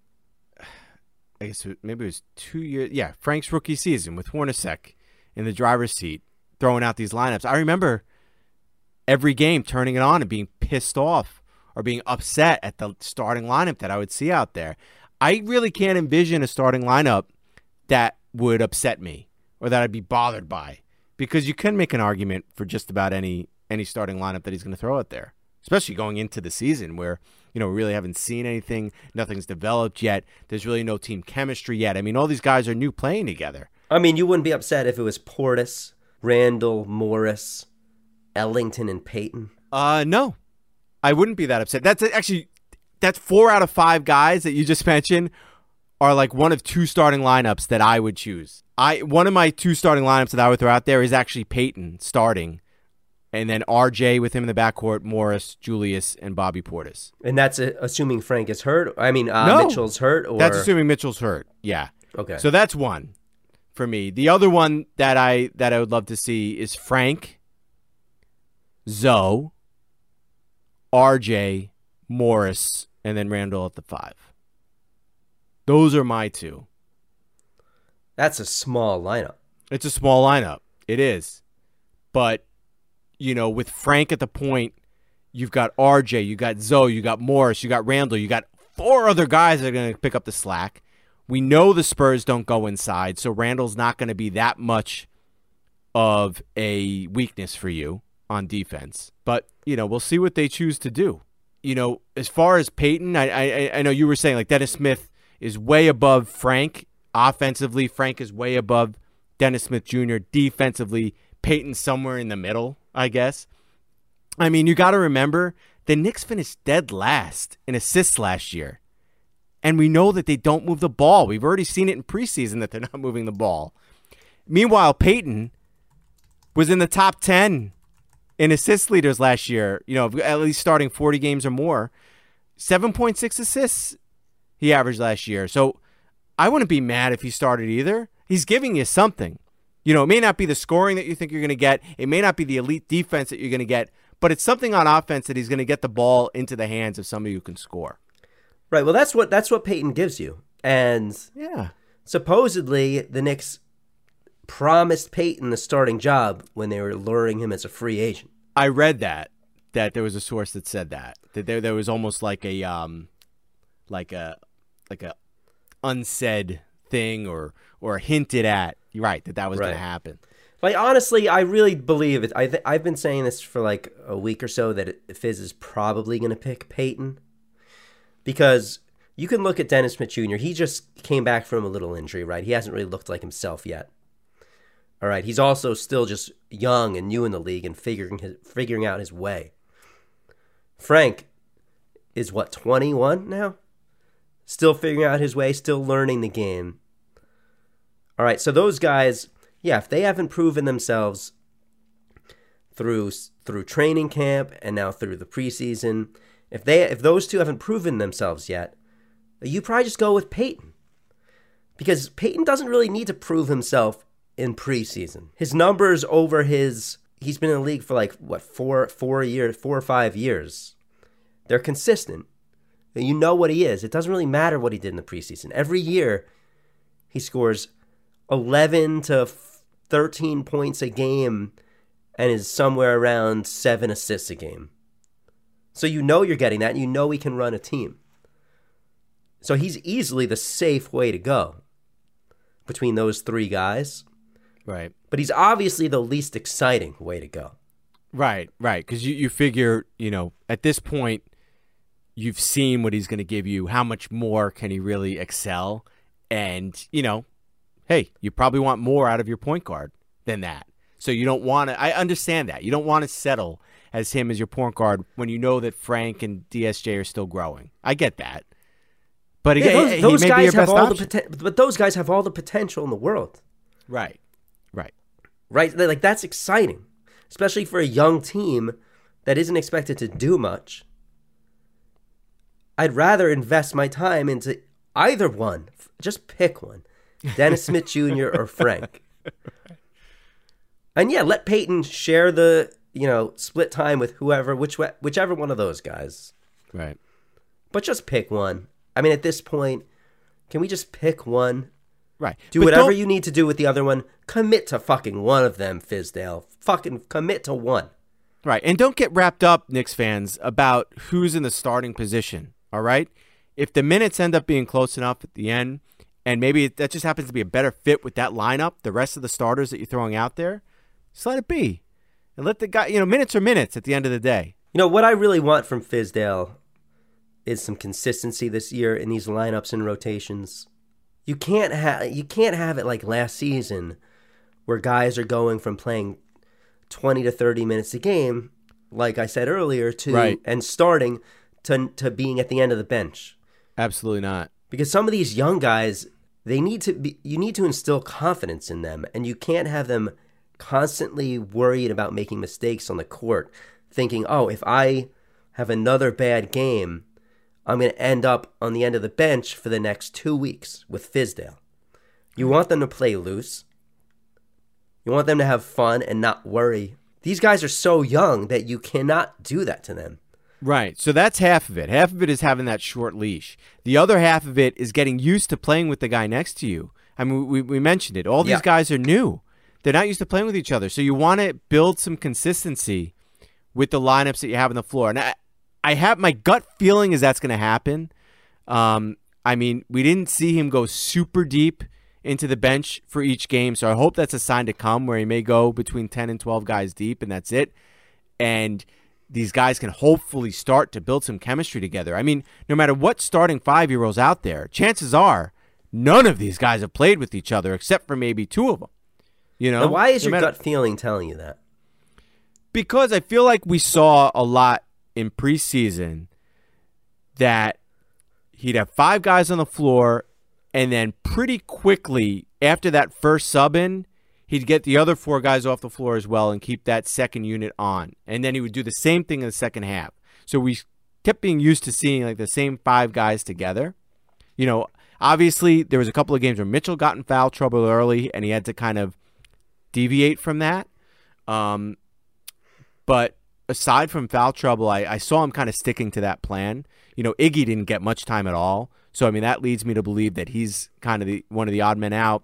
Speaker 3: I guess maybe it was two years. Yeah, Frank's rookie season with Hornacek in the driver's seat, throwing out these lineups. I remember every game turning it on and being pissed off or being upset at the starting lineup that I would see out there. I really can't envision a starting lineup that would upset me or that I'd be bothered by because you can make an argument for just about any any starting lineup that he's going to throw out there, especially going into the season where you know we really haven't seen anything, nothing's developed yet. There's really no team chemistry yet. I mean, all these guys are new playing together.
Speaker 2: I mean, you wouldn't be upset if it was Portis, Randle, Morris, Ellington, and Payton.
Speaker 3: Uh, no, I wouldn't be that upset. That's actually that's four out of five guys that you just mentioned are like one of two starting lineups that I would choose. I one of my two starting lineups that I would throw out there is actually Payton starting, and then RJ with him in the backcourt, Morris, Julius, and Bobby Portis.
Speaker 2: And that's uh, assuming Frank is hurt. I mean, uh,
Speaker 3: No.
Speaker 2: Mitchell's hurt. Or
Speaker 3: That's assuming Mitchell's hurt. Yeah.
Speaker 2: Okay.
Speaker 3: So that's one for me. The other one that I that I would love to see is Frank, Zoe, RJ, Morris, and then Randle at the five. Those are my two.
Speaker 2: that's a small lineup.
Speaker 3: It's a small lineup. It is. But, you know, with Frank at the point, you've got RJ, you got Zoe, you got Morris, you got Randle, you got four other guys that are going to pick up the slack. We know the Spurs don't go inside, so Randle's not going to be that much of a weakness for you on defense. But, you know, we'll see what they choose to do. You know, as far as Payton, I, I, I know you were saying like Dennis Smith is way above Frank offensively. Frank is way above Dennis Smith Jr. defensively. Payton somewhere in the middle, I guess. I mean, you got to remember the Knicks finished dead last in assists last year. And we know that they don't move the ball. We've already seen it in preseason that they're not moving the ball. Meanwhile, Payton was in the top 10 in assist leaders last year, you know, at least starting 40 games or more. 7.6 assists he averaged last year. So I wouldn't be mad if he started either. He's giving you something. You know, it may not be the scoring that you think you're going to get, it may not be the elite defense that you're going to get, but it's something on offense that he's going to get the ball into the hands of somebody who can score.
Speaker 2: Right. Well, that's what that's what Payton gives you, and
Speaker 3: Yeah.
Speaker 2: supposedly the Knicks promised Payton the starting job when they were luring him as a free agent.
Speaker 3: I read that that there was a source that said that that there there was almost like a um like a like a unsaid thing or or hinted at. You're right that that was going to happen.
Speaker 2: Like honestly, I really believe it. I th- I've been saying this for like a week or so that it, Fizz is probably going to pick Payton because you can look at Dennis Smith Jr. He just came back from a little injury, right? He hasn't really looked like himself yet. All right, he's also still just young and new in the league and figuring his figuring out his way. Frank is what 21 now, still figuring out his way, still learning the game. All right, so those guys, yeah, if they haven't proven themselves through through training camp and now through the preseason, if they if those two haven't proven themselves yet, you probably just go with Payton. Because Payton doesn't really need to prove himself in preseason. His numbers over his he's been in the league for like what four four years four or five years. They're consistent. You know what he is. It doesn't really matter what he did in the preseason. Every year he scores 11 to 13 points a game and is somewhere around 7 assists a game. So you know you're getting that and you know he can run a team. So he's easily the safe way to go between those three guys.
Speaker 3: Right.
Speaker 2: But he's obviously the least exciting way to go.
Speaker 3: Right, right. Because you, you figure, you know, at this point, you've seen what he's going to give you. How much more can he really excel? And, you know, hey, you probably want more out of your point guard than that. So you don't want to, I understand that. You don't want to settle as him as your point guard when you know that Frank and DSJ are still growing. I get that. But
Speaker 2: Yeah,
Speaker 3: again,
Speaker 2: those, those
Speaker 3: may be your
Speaker 2: guys have all the poten- but those guys have all the potential in the world.
Speaker 3: Right, right.
Speaker 2: right? Like that's exciting, especially for a young team that isn't expected to do much. I'd rather invest my time into either one. Just pick one, Dennis Smith Jr. or Frank. And yeah, let Payton share the you know split time with whoever, which whichever one of those guys.
Speaker 3: Right.
Speaker 2: But just pick one. I mean, at this point, can we just pick one?
Speaker 3: Right.
Speaker 2: Do
Speaker 3: But
Speaker 2: whatever
Speaker 3: don't-
Speaker 2: you need to do with the other one. Commit to fucking one of them, Fizdale. Fucking commit to one.
Speaker 3: Right. And don't get wrapped up, Knicks fans, about who's in the starting position. All right. If the minutes end up being close enough at the end, and maybe that just happens to be a better fit with that lineup, the rest of the starters that you're throwing out there, just let it be. And let the guy, you know, minutes are minutes at the end of the day.
Speaker 2: You know, what I really want from Fizdale is some consistency this year in these lineups and rotations. You can't have you can't have it like last season where guys are going from playing 20 to 30 minutes a game, like I said earlier, to
Speaker 3: Right.
Speaker 2: and starting to to being at the end of the bench.
Speaker 3: Absolutely not.
Speaker 2: because some of these young guys they need to be you need to instill confidence in them and you can't have them constantly worried about making mistakes on the court thinking oh if i have another bad game i'm going to end up on the end of the bench for the next two weeks with fizdale. You want them to play loose. You want them to have fun and not worry. These guys are so young that you cannot do that to them
Speaker 3: Right. So that's half of it. Half of it is having that short leash. The other half of it is getting used to playing with the guy next to you. I mean, we, we mentioned it. All these
Speaker 2: Yeah.
Speaker 3: guys are new. They're not used to playing with each other. So you want to build some consistency with the lineups that you have on the floor. And I, I have my gut feeling is that's going to happen. Um, I mean, we didn't see him go super deep into the bench for each game. So I hope that's a sign to come where he may go between 10 and 12 guys deep, and that's it. And these guys can hopefully start to build some chemistry together. I mean, no matter what starting five year olds out there, chances are none of these guys have played with each other except for maybe two of them. You know,
Speaker 2: now why is
Speaker 3: No
Speaker 2: your
Speaker 3: matter-
Speaker 2: gut feeling telling you that
Speaker 3: because I feel like we saw a lot in preseason that he'd have five guys on the floor, and then pretty quickly after that first sub in, he'd get the other four guys off the floor as well and keep that second unit on. And then he would do the same thing in the second half. So we kept being used to seeing like the same five guys together. You know, obviously there was a couple of games where Mitchell got in foul trouble early and he had to kind of deviate from that. Um, but aside from foul trouble, I, I saw him kind of sticking to that plan. You know, Iggy didn't get much time at all, so I mean that leads me to believe that he's kind of the one of the odd men out.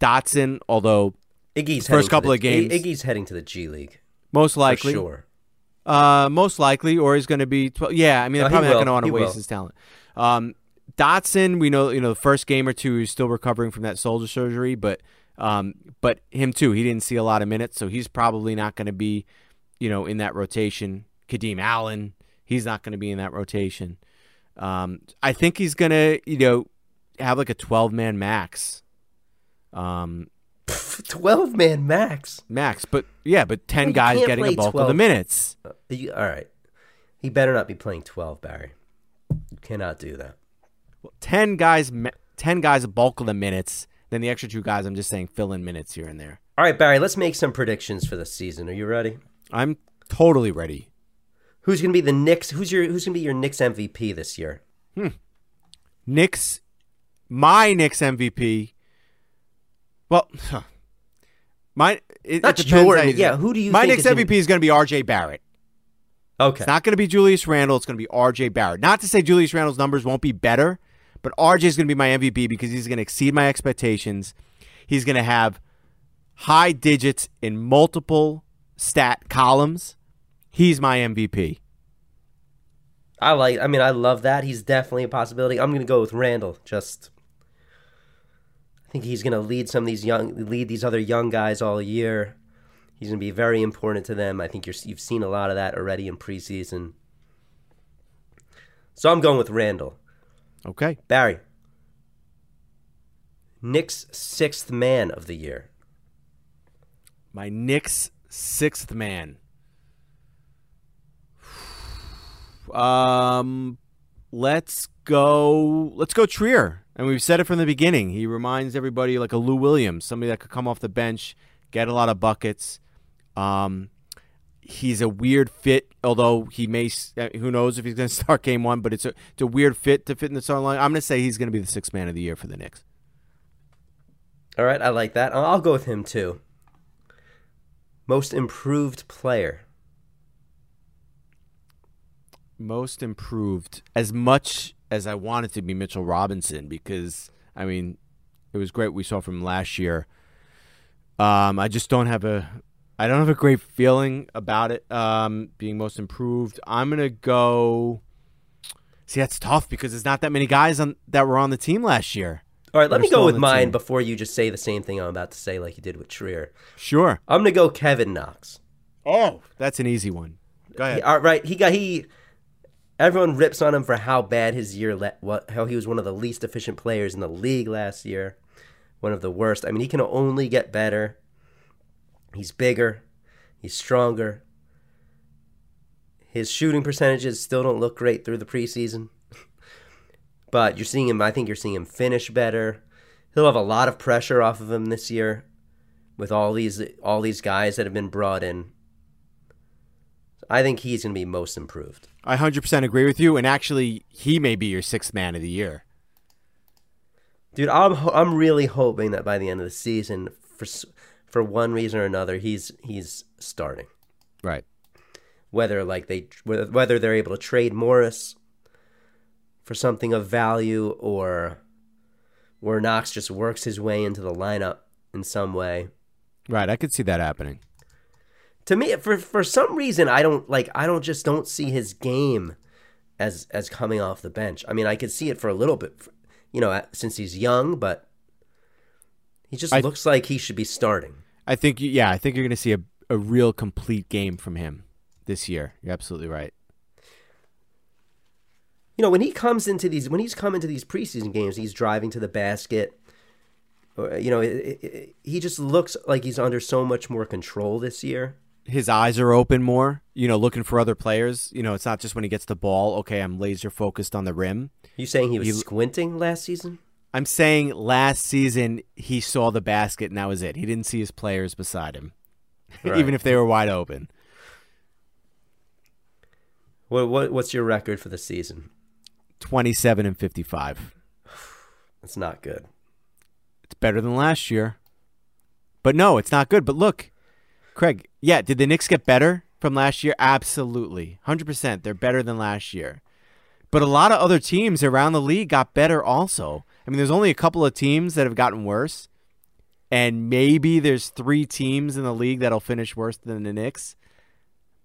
Speaker 3: Dotson, although
Speaker 2: Iggy's
Speaker 3: First couple
Speaker 2: the-
Speaker 3: of games.
Speaker 2: Iggy's heading to the G League
Speaker 3: most
Speaker 2: for
Speaker 3: likely,
Speaker 2: sure.
Speaker 3: Uh, most likely, or he's going to be. 12, yeah, I mean,
Speaker 2: No,
Speaker 3: they're
Speaker 2: he
Speaker 3: probably not going to want to waste
Speaker 2: will.
Speaker 3: his talent. Um, Dotson, we know, you know, the first game or two, he's still recovering from that shoulder surgery, but, um, but him too, he didn't see a lot of minutes, so he's probably not going to be, you know, in that rotation. Kadeem Allen, he's not going to be in that rotation. Um, I think he's going to, you know, have like a twelve man max. Um,
Speaker 2: Twelve man max.
Speaker 3: max, but yeah, but ten
Speaker 2: Well,
Speaker 3: guys getting a
Speaker 2: play
Speaker 3: bulk of the minutes.
Speaker 2: You- all right, he better not be playing twelve, Barry. You cannot do that.
Speaker 3: ten guys, ma- ten guys a bulk of the minutes. Then the extra two guys, I'm just saying, fill in minutes here and there.
Speaker 2: All right, Barry. Let's make some predictions for the season. Are you ready?
Speaker 3: I'm totally ready.
Speaker 2: Who's going to be the Knicks? Who's your Who's going to be your Knicks MVP this year? Hmm.
Speaker 3: Knicks, my Knicks MVP. Well, my it,
Speaker 2: Not
Speaker 3: it depends
Speaker 2: your-
Speaker 3: how
Speaker 2: yeah, who do you
Speaker 3: My
Speaker 2: think
Speaker 3: Knicks
Speaker 2: is gonna-
Speaker 3: MVP is going to be R.J. Barrett.
Speaker 2: Okay.
Speaker 3: It's not going to be Julius Randle. It's going to be R.J. Barrett. Not to say Julius Randle's numbers won't be better, but R.J. is going to be my MVP because he's going to exceed my expectations. He's going to have high digits in multiple stat columns. He's my MVP.
Speaker 2: I like. I mean, I love that. He's definitely a possibility. I'm going to go with Randle. Just, I think he's going to lead some of these young, lead these other young guys all year. He's going to be very important to them. I think you're, you've seen a lot of that already in preseason. So I'm going with Randle.
Speaker 3: Okay.
Speaker 2: Barry. Knicks sixth man of the year.
Speaker 3: My Knicks sixth man. Um, let's go. Let's go Trier. And we've said it from the beginning. He reminds everybody like a Lou Williams, somebody that could come off the bench, get a lot of buckets. Um, he's a weird fit, although he may. uh, Who knows if he's going to start game one? But it's a it's a weird fit to fit in the starting line. I'm going to say he's going to be the sixth man of the year for the Knicks.
Speaker 2: All right, I like that. I'll I'll go with him too. Most improved player.
Speaker 3: most improved as much as I wanted to be Mitchell Robinson because I mean it was great we saw from last year. Um, I just don't have a I don't have a great feeling about it um, being most improved. I'm gonna go. See, that's tough because there's not that many guys on that were on the team last year.
Speaker 2: All right, let me go with mine
Speaker 3: team.
Speaker 2: before you just say the same thing I'm about to say, like you did with Trier.
Speaker 3: Sure.
Speaker 2: I'm gonna go Kevin Knox.
Speaker 3: Oh, that's an easy one. Go ahead.
Speaker 2: He- all right, he got he. Everyone rips on him for how bad his year, le- what how he was one of the least efficient players in the league last year, one of the worst. I mean, he can only get better. He's bigger, he's stronger. His shooting percentages still don't look great through the preseason, but you're seeing him. I think you're seeing him finish better. He'll have a lot of pressure off of him this year, with all these all these guys that have been brought in. I think he's going to be most improved.
Speaker 3: I 100% agree with you, and actually, he may be your sixth man of the year.
Speaker 2: Dude, I'm I'm really hoping that by the end of the season, for for one reason or another, he's he's starting.
Speaker 3: Right.
Speaker 2: Whether like they whether whether they're able to trade Morris for something of value, or where Knox just works his way into the lineup in some way.
Speaker 3: Right. I could see that happening.
Speaker 2: To me, for for some reason, I don't like. I don't just don't see his game as as coming off the bench. I mean, I could see it for a little bit, you know, since he's young, but he just
Speaker 3: I-
Speaker 2: looks like he should be starting.
Speaker 3: I think, yeah, I think you're going to see a, a real complete game from him this year. You're absolutely right.
Speaker 2: You know, when he comes into these, when he's come into these preseason games, he's driving to the basket. You know, it, it, it- he just looks like he's under so much more control this year.
Speaker 3: His eyes are open more, you know, looking for other players. You know, it's not just when he gets the ball, okay, I'm laser focused on the rim.
Speaker 2: You saying he was
Speaker 3: He-
Speaker 2: squinting last season?
Speaker 3: I'm saying last season he saw the basket and that was it. He didn't see his players beside him,
Speaker 2: Right.
Speaker 3: even if they were wide open.
Speaker 2: What, what what's your record for the season?
Speaker 3: 27 and 55.
Speaker 2: It's not good.
Speaker 3: It's better than last year. But no, it's not good. But look, Craig, yeah, did the Knicks get better from last year? Absolutely. 100%. They're better than last year. But a lot of other teams around the league got better also. I mean, there's only a couple of teams that have gotten worse. And maybe there's three teams in the league that'll finish worse than the Knicks.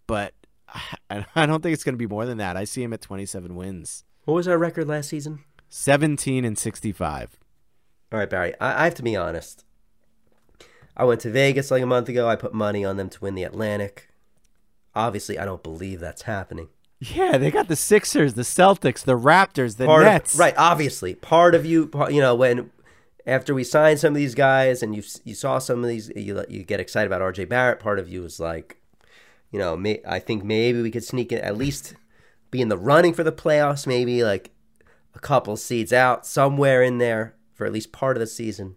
Speaker 3: But I I don't think it's going to be more than that. I see him at 27 wins,
Speaker 2: What was our record last season?
Speaker 3: 17 and 65.
Speaker 2: All right, Barry. I, I have to be honest. I went to Vegas like a month ago. I put money on them to win the Atlantic. Obviously, I don't believe that's happening.
Speaker 3: Yeah, they got the Sixers, the Celtics, the Raptors, the
Speaker 2: part
Speaker 3: Nets.
Speaker 2: Of, right, obviously, part of you, part- you know, when after we signed some of these guys and you you saw some of these, you you get excited about R.J. Barrett. Part of you is like, you know, may, I think maybe we could sneak in at least be in the running for the playoffs. Maybe like a couple seeds out somewhere in there for at least part of the season.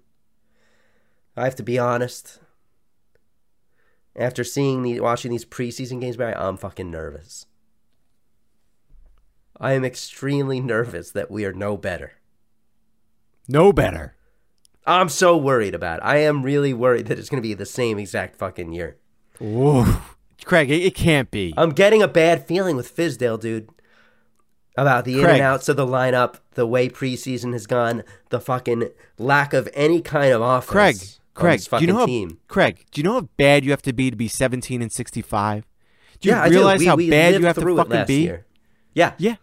Speaker 2: I have to be honest. After seeing the watching these preseason games, Barry, I'm fucking nervous. I am extremely nervous that we are no better.
Speaker 3: No better.
Speaker 2: I'm so worried about it. I am really worried that it's going to be the same exact fucking year.
Speaker 3: Whoa. Craig, it, it can't be.
Speaker 2: I'm getting a bad feeling with Fizdale, dude. About the in and outs of the lineup, the way preseason has gone, the fucking lack of any kind of offense.
Speaker 3: Craig, Craig, do you know how,
Speaker 2: team.
Speaker 3: Craig, do you know how bad you have to be to be 17 and 65? Do you
Speaker 2: yeah,
Speaker 3: realize.
Speaker 2: We,
Speaker 3: how
Speaker 2: we
Speaker 3: bad you have to fucking be?
Speaker 2: Year. Yeah,
Speaker 3: Yeah.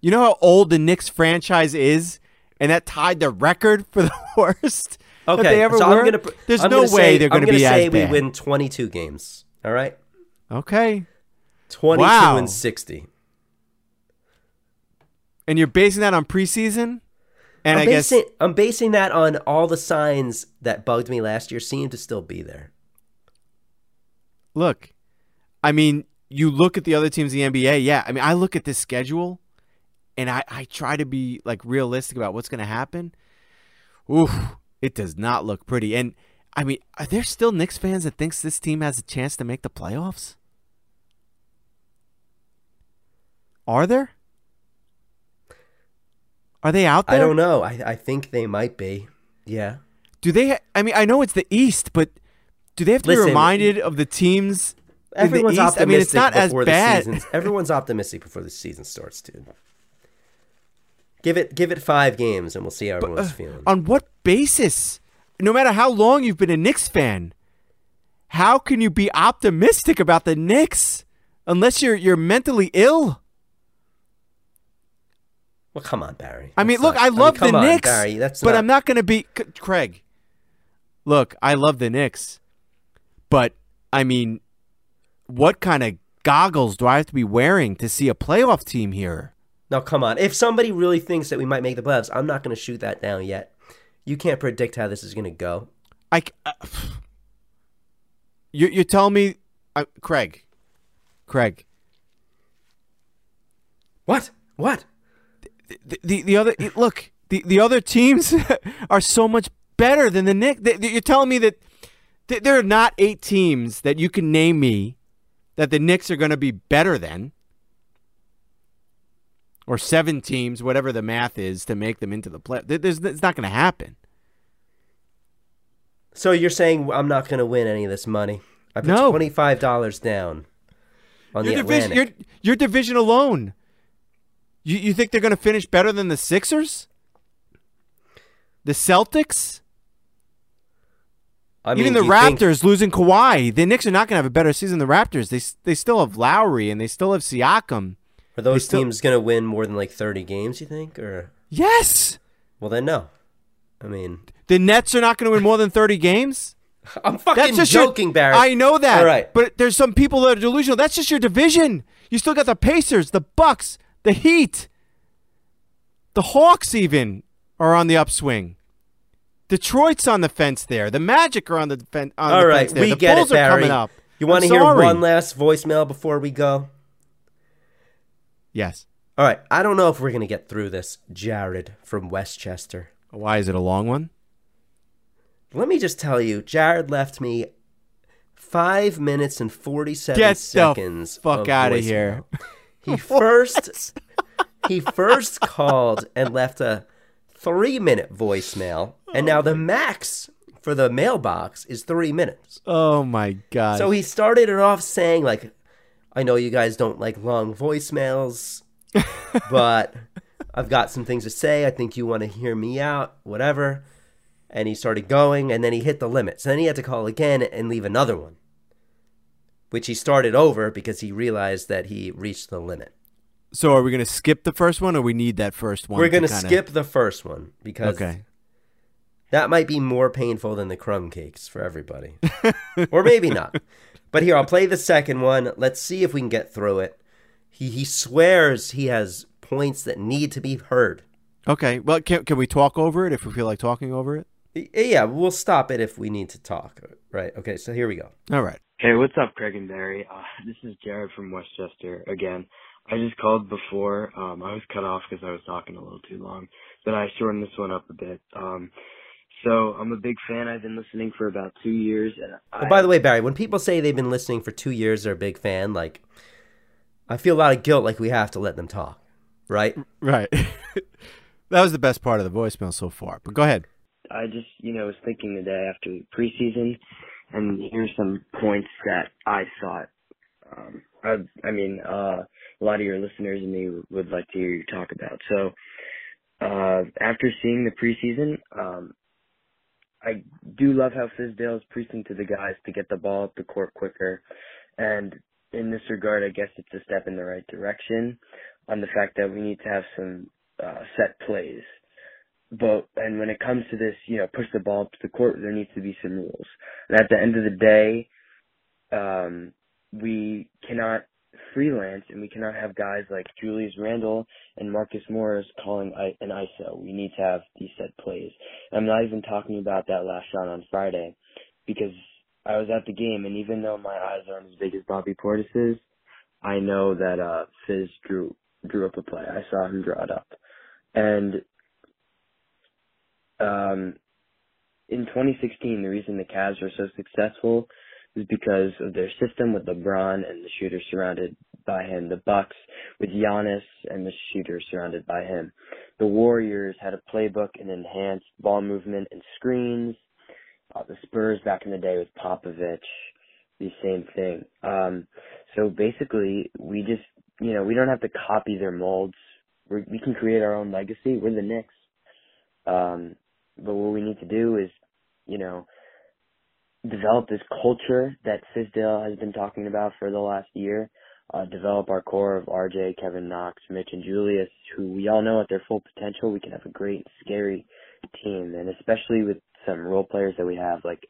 Speaker 3: You know how old the Knicks franchise is, and that tied the record for the worst
Speaker 2: Okay,
Speaker 3: that they ever
Speaker 2: so
Speaker 3: were.
Speaker 2: Gonna.
Speaker 3: There's
Speaker 2: I'm
Speaker 3: no way
Speaker 2: say,
Speaker 3: they're
Speaker 2: I'm
Speaker 3: going to be
Speaker 2: say
Speaker 3: as
Speaker 2: we win 22 games. All right,
Speaker 3: Okay,
Speaker 2: 22
Speaker 3: Wow.
Speaker 2: and 60.
Speaker 3: and you're basing that on preseason, and
Speaker 2: I'm
Speaker 3: I guess
Speaker 2: basing, I'm basing that on all the signs that bugged me last year seem to still be there.
Speaker 3: look, I mean, you look at the other teams in the NBA. Yeah, I mean, I look at this schedule, and I I try to be like realistic about what's going to happen. Oof, it does not look pretty. And I mean, are there still Knicks fans that thinks this team has a chance to make the playoffs? Are there? Are they out there?
Speaker 2: I don't know. I, I think they might be. Yeah.
Speaker 3: Do they? Ha- I mean, I know it's the East, but do they have to
Speaker 2: Listen,
Speaker 3: be reminded of the teams? the
Speaker 2: Everyone's
Speaker 3: East?
Speaker 2: optimistic
Speaker 3: I mean, it's not as
Speaker 2: before
Speaker 3: bad.
Speaker 2: the season. Everyone's optimistic before the season starts, dude. Give it give it five games and we'll see how everyone's
Speaker 3: Uh,
Speaker 2: feeling.
Speaker 3: On what basis? No matter how long you've been a Knicks fan, how can you be optimistic about the Knicks unless you're you're mentally ill?
Speaker 2: Well, come on, Barry.
Speaker 3: I mean, look,
Speaker 2: not-
Speaker 3: I love
Speaker 2: come
Speaker 3: the
Speaker 2: on,
Speaker 3: Knicks,
Speaker 2: Barry.
Speaker 3: But
Speaker 2: not,
Speaker 3: I'm not going to be C- Craig. Look, I love the Knicks, but I mean, what kind of goggles do I have to be wearing to see a playoff team here?
Speaker 2: Now, come on. If somebody really thinks that we might make the playoffs, I'm not going to shoot that down yet. You can't predict how this is going to go.
Speaker 3: I. uh, you're, you're telling me, uh, Craig, Craig,
Speaker 2: What? What?
Speaker 3: The, the, the other, look, the, the other teams are so much better than the Knicks. They- they- You're telling me that th- there are not eight teams that you can name me that the Knicks are going to be better than, or seven teams, whatever the math is, to make them into the play. There's, it's not going to happen.
Speaker 2: So you're saying I'm not going to win any of this money? I put
Speaker 3: No.
Speaker 2: twenty five dollars down on the
Speaker 3: division,
Speaker 2: Atlantic.
Speaker 3: your, your division alone. You, you think they're going to finish better than the Sixers? The Celtics?
Speaker 2: I mean,
Speaker 3: Even the
Speaker 2: you think-
Speaker 3: Raptors losing Kawhi. The Knicks are not going to have a better season than the Raptors. They they still have Lowry and they still have Siakam.
Speaker 2: are those
Speaker 3: still-
Speaker 2: teams going to win more than like thirty games? You think, or
Speaker 3: Yes.
Speaker 2: well, then no. I mean,
Speaker 3: The Nets are not going to win more than 30 games.
Speaker 2: I'm fucking
Speaker 3: That's just your-
Speaker 2: joking, Barry.
Speaker 3: I know that.
Speaker 2: All right.
Speaker 3: But there's some people that are delusional. That's just your division. You still got the Pacers, the Bucks, the Heat. The Hawks even are on the upswing. Detroit's on the fence there. The Magic are on the, fen- on
Speaker 2: All
Speaker 3: the
Speaker 2: right,
Speaker 3: fence All right,
Speaker 2: we
Speaker 3: the
Speaker 2: get
Speaker 3: Bulls
Speaker 2: it, Barry.
Speaker 3: are coming up.
Speaker 2: You want to hear one last voicemail before we go?
Speaker 3: Yes.
Speaker 2: All right, I don't know if we're going to get through this. Jared from Westchester.
Speaker 3: Why is it a long one?
Speaker 2: Let me just tell you, Jared left me five minutes and forty-seven
Speaker 3: Get the
Speaker 2: seconds.
Speaker 3: fuck out
Speaker 2: of
Speaker 3: here.
Speaker 2: He first he first called and left a three-minute voicemail, and now the max for the mailbox is three minutes.
Speaker 3: Oh my god.
Speaker 2: So he started it off saying like, I know you guys don't like long voicemails, but I've got some things to say. I think you want to hear me out, whatever. And he started going, and then he hit the limit. So then he had to call again and leave another one, which he started over because he realized that he reached the limit.
Speaker 3: So are we going to skip the first one, or we need that first one?
Speaker 2: We're going to
Speaker 3: kinda-
Speaker 2: skip the first one because
Speaker 3: Okay.
Speaker 2: that might be more painful than the crumb cakes for everybody. or maybe not. But here, I'll play the second one. Let's see if we can get through it. He, he swears he has points that need to be heard.
Speaker 3: Okay. Well, can can we talk over it if we feel like talking over it?
Speaker 2: Yeah, we'll stop it if we need to talk. Right. Okay, so here we go.
Speaker 3: All right.
Speaker 9: Hey, what's up, Craig and Barry? Uh, this is Jared from Westchester again. I just called before. Um, I was cut off because I was talking a little too long, but I shortened this one up a bit. Um, so I'm a big fan. I've been listening for about two years, and I,
Speaker 2: Oh, by the way, Barry, when people say they've been listening for two years, they're a big fan, like, I feel a lot of guilt like we have to let them talk. Right?
Speaker 3: Right. that was the best part of the voicemail so far. But go ahead.
Speaker 9: I just, you know, was thinking today day after preseason, and here's some points that I thought. Um, I, I mean, uh, a lot of your listeners and me would like to hear you talk about. So, uh, after seeing the preseason, um, I do love how Fizdale is preaching to the guys to get the ball up the court quicker, and in this regard, I guess it's a step in the right direction on the fact that we need to have some uh, set plays but and when it comes to this, you know, push the ball up to the court, there needs to be some rules. And at the end of the day, um, we cannot freelance and we cannot have guys like Julius Randle and Marcus Morris calling an ISO. We need to have these set plays. I'm not even talking about that last shot on Friday because I was at the game and even though my eyes aren't as big as Bobby Portis's, I know that uh Fizz drew drew up a play. I saw him draw it up. And um, in 2016, the reason the Cavs were so successful is because of their system with LeBron and the shooters surrounded by him. The Bucks with Giannis and the shooters surrounded by him. The Warriors had a playbook and enhanced ball movement and screens. Uh, the Spurs back in the day with Popovich, the same thing. Um, so basically, we just, you know, we don't have to copy their molds. We're, we can create our own legacy. We're the Knicks. Um, but what we need to do is, you know, develop this culture that Fizdale has been talking about for the last year. Uh, develop our core of RJ, Kevin Knox, Mitch, and Julius, who we all know at their full potential, we can have a great, scary team, and especially with some role players that we have, like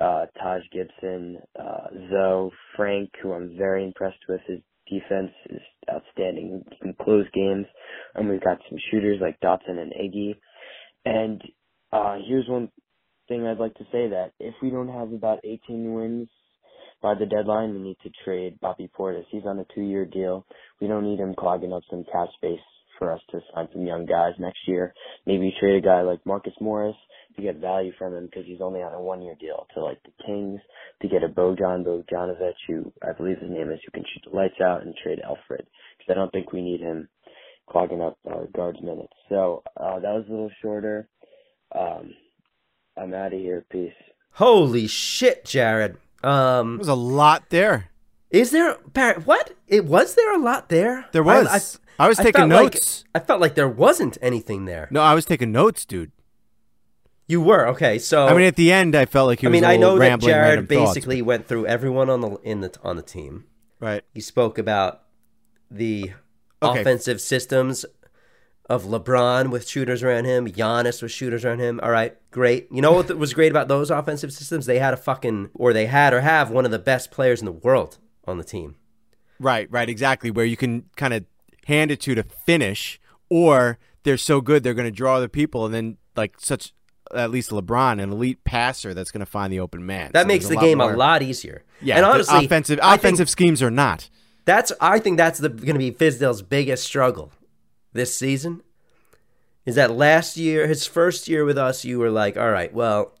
Speaker 9: uh, Taj Gibson, uh, Zoe, Frank, who I'm very impressed with. His defense is outstanding. He can close games, and we've got some shooters like Dotson and Iggy. And uh, here's one thing I'd like to say that if we don't have about 18 wins by the deadline, we need to trade Bobby Portis. He's on a two-year deal. We don't need him clogging up some cap space for us to sign some young guys next year. Maybe trade a guy like Marcus Morris to get value from him because he's only on a one-year deal to like the Kings to get a Bojan Bogdanovic, who I believe his name is, who can shoot the lights out, and trade Alfred because I don't think we need him clogging up our guards minutes. So uh, that was a little shorter. Um, I'm out of here. Peace.
Speaker 2: Holy shit, Jared. Um,
Speaker 3: There's a lot there.
Speaker 2: is there Barry? What? It was there a lot there?
Speaker 3: There was. I was taking
Speaker 2: felt like-
Speaker 3: notes.
Speaker 2: I felt like there wasn't anything there.
Speaker 3: No, I was taking notes, dude.
Speaker 2: You were okay. So
Speaker 3: I mean, at the end, I felt like he
Speaker 2: I mean,
Speaker 3: a
Speaker 2: I
Speaker 3: little
Speaker 2: know that Jared
Speaker 3: random thoughts,
Speaker 2: basically went through everyone on the in the on the team.
Speaker 3: right.
Speaker 2: He spoke about the
Speaker 3: Okay.
Speaker 2: offensive systems of LeBron with shooters around him, Giannis with shooters around him. All right, great. You know what was great about those offensive systems? They had a fucking, or they had or have one of the best players in the world on the team.
Speaker 3: Right, right, exactly. Where you can kind of hand it to to finish, or they're so good they're going to draw other people, and then like such at least LeBron, an elite passer that's going to find the open man.
Speaker 2: That
Speaker 3: So
Speaker 2: makes the game
Speaker 3: more-
Speaker 2: a lot easier.
Speaker 3: Yeah,
Speaker 2: and honestly,
Speaker 3: offensive
Speaker 2: I
Speaker 3: offensive schemes are not.
Speaker 2: That's I think that's going to be Fizdale's biggest struggle this season. Is that last year, his first year with us, you were like, all right, well,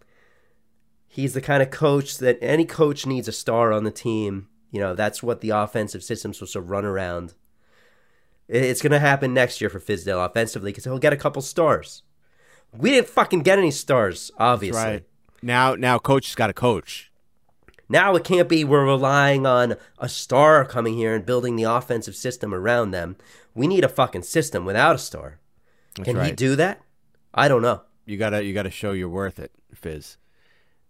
Speaker 2: he's the kind of coach that any coach needs a star on the team. You know, that's what the offensive system's supposed to run around. It's going to happen next year for Fizdale offensively because he'll get a couple stars. We didn't fucking get any stars, obviously.
Speaker 3: right. Now, now, coach has got a coach.
Speaker 2: Now it can't be we're relying on a star coming here and building the offensive system around them. We need a fucking system without a star.
Speaker 3: That's
Speaker 2: Can he do that? I don't know.
Speaker 3: You gotta you gotta show you're worth it, Fizz.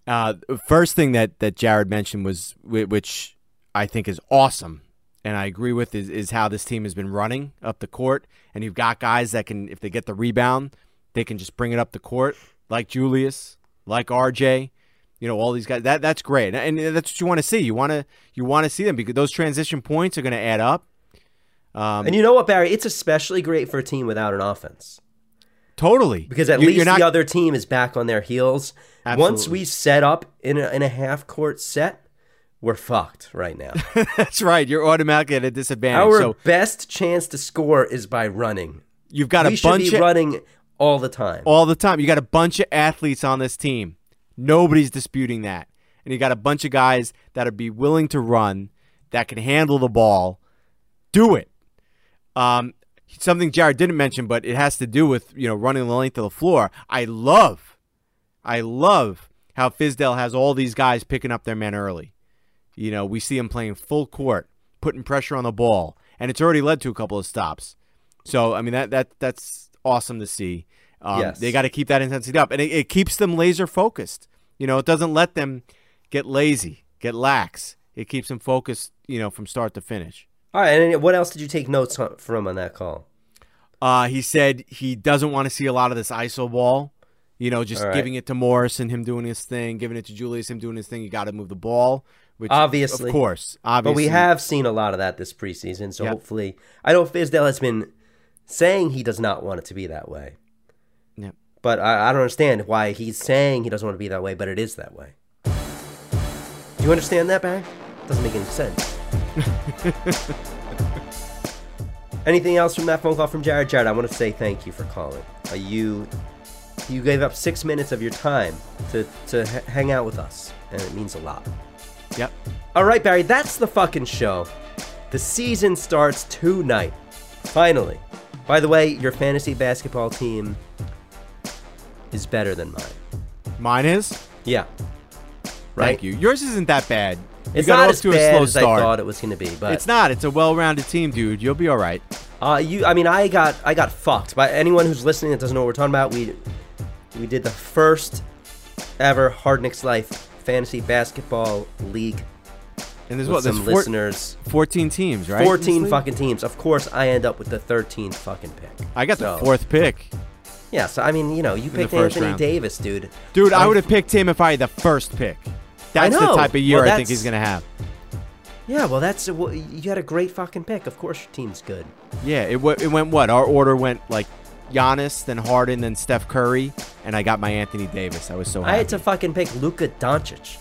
Speaker 3: Uh, first thing that that Jared mentioned was which I think is awesome, and I agree with is is how this team has been running up the court, and you've got guys that can if they get the rebound, they can just bring it up the court like Julius, like RJ. You know all these guys. That that's great, and that's what you want to see. You want to you want to see them because those transition points are going to add up. Um,
Speaker 2: And you know what, Barry? It's especially great for a team without an offense.
Speaker 3: totally
Speaker 2: Because at
Speaker 3: You-
Speaker 2: least
Speaker 3: not-
Speaker 2: the other team is back on their heels. Once we set up in a, in a half court set, we're fucked right now.
Speaker 3: that's right. You're automatically at a disadvantage.
Speaker 2: Our
Speaker 3: so
Speaker 2: best chance to score is by running.
Speaker 3: you've got
Speaker 2: we
Speaker 3: a
Speaker 2: should
Speaker 3: bunch
Speaker 2: be
Speaker 3: of
Speaker 2: running all the time.
Speaker 3: all the time. You got a bunch of athletes on this team. Nobody's disputing that. And you got a bunch of guys that'll be willing to run, that can handle the ball. Do it. Um, something Jared didn't mention, but it has to do with you know running the length of the floor. I love, I love how Fizdale has all these guys picking up their men early. You know, we see him playing full court, putting pressure on the ball, and it's already led to a couple of stops. So I mean that that that's awesome to see. Um,
Speaker 2: Yes.
Speaker 3: They got to keep that intensity up, and it, it keeps them laser focused. You know, it doesn't let them get lazy, get lax. It keeps them focused. You know, from start to finish.
Speaker 2: All right, and what else did you take notes on- from on that call?
Speaker 3: Uh, he said he doesn't want to see a lot of this ISO ball. You know, just
Speaker 2: right.
Speaker 3: giving it to Morris and him doing his thing, giving it to Julius, him doing his thing. You got to move the ball, which
Speaker 2: Obviously.
Speaker 3: of course, obviously.
Speaker 2: But we have seen a lot of that this preseason, so
Speaker 3: Yep.
Speaker 2: hopefully, I know Fizdale has been saying he does not want it to be that way.
Speaker 3: Yep.
Speaker 2: But I, I don't understand why he's saying he doesn't want to be that way, but it is that way. Do you understand that, Barry? Doesn't make any sense. Anything else from that phone call from Jared? Jared, I want to say thank you for calling. Uh, you you gave up six minutes of your time to to h- hang out with us, and it means a lot.
Speaker 3: Yep.
Speaker 2: All right, Barry, that's the fucking show. The season starts tonight. Finally. By the way, your fantasy basketball team is better than mine.
Speaker 3: Mine is.
Speaker 2: Yeah. Right?
Speaker 3: Thank you. Yours isn't that bad. You
Speaker 2: It's
Speaker 3: got
Speaker 2: not
Speaker 3: off
Speaker 2: as
Speaker 3: to
Speaker 2: bad
Speaker 3: a slow
Speaker 2: as I thought it was going to be, but
Speaker 3: It's not. It's a well-rounded team, dude. You'll be all right.
Speaker 2: Uh, you, I mean, I got, I got fucked. By anyone who's listening that doesn't know what we're talking about, we, we did the first ever Hard Knicks Life fantasy basketball league.
Speaker 3: And there's
Speaker 2: with
Speaker 3: what? There's
Speaker 2: some
Speaker 3: four-
Speaker 2: listeners.
Speaker 3: 14 teams, right?
Speaker 2: 14 fucking teams. Of course, I end up with the 13th fucking pick.
Speaker 3: I got the fourth pick.
Speaker 2: Yeah, so I mean, you know, you
Speaker 3: the
Speaker 2: picked Anthony
Speaker 3: round.
Speaker 2: Davis, dude.
Speaker 3: Dude, I
Speaker 2: I'm-
Speaker 3: would have picked him if I had the first pick. That's the type of year
Speaker 2: Well,
Speaker 3: I think he's going to have.
Speaker 2: Yeah, well, that's well, you had a great fucking pick. Of course, your team's good.
Speaker 3: Yeah, it, w- it went what? Our order went like Giannis, then Harden, then Steph Curry, and I got my Anthony Davis. I was so
Speaker 2: I had to fucking pick Luka Doncic.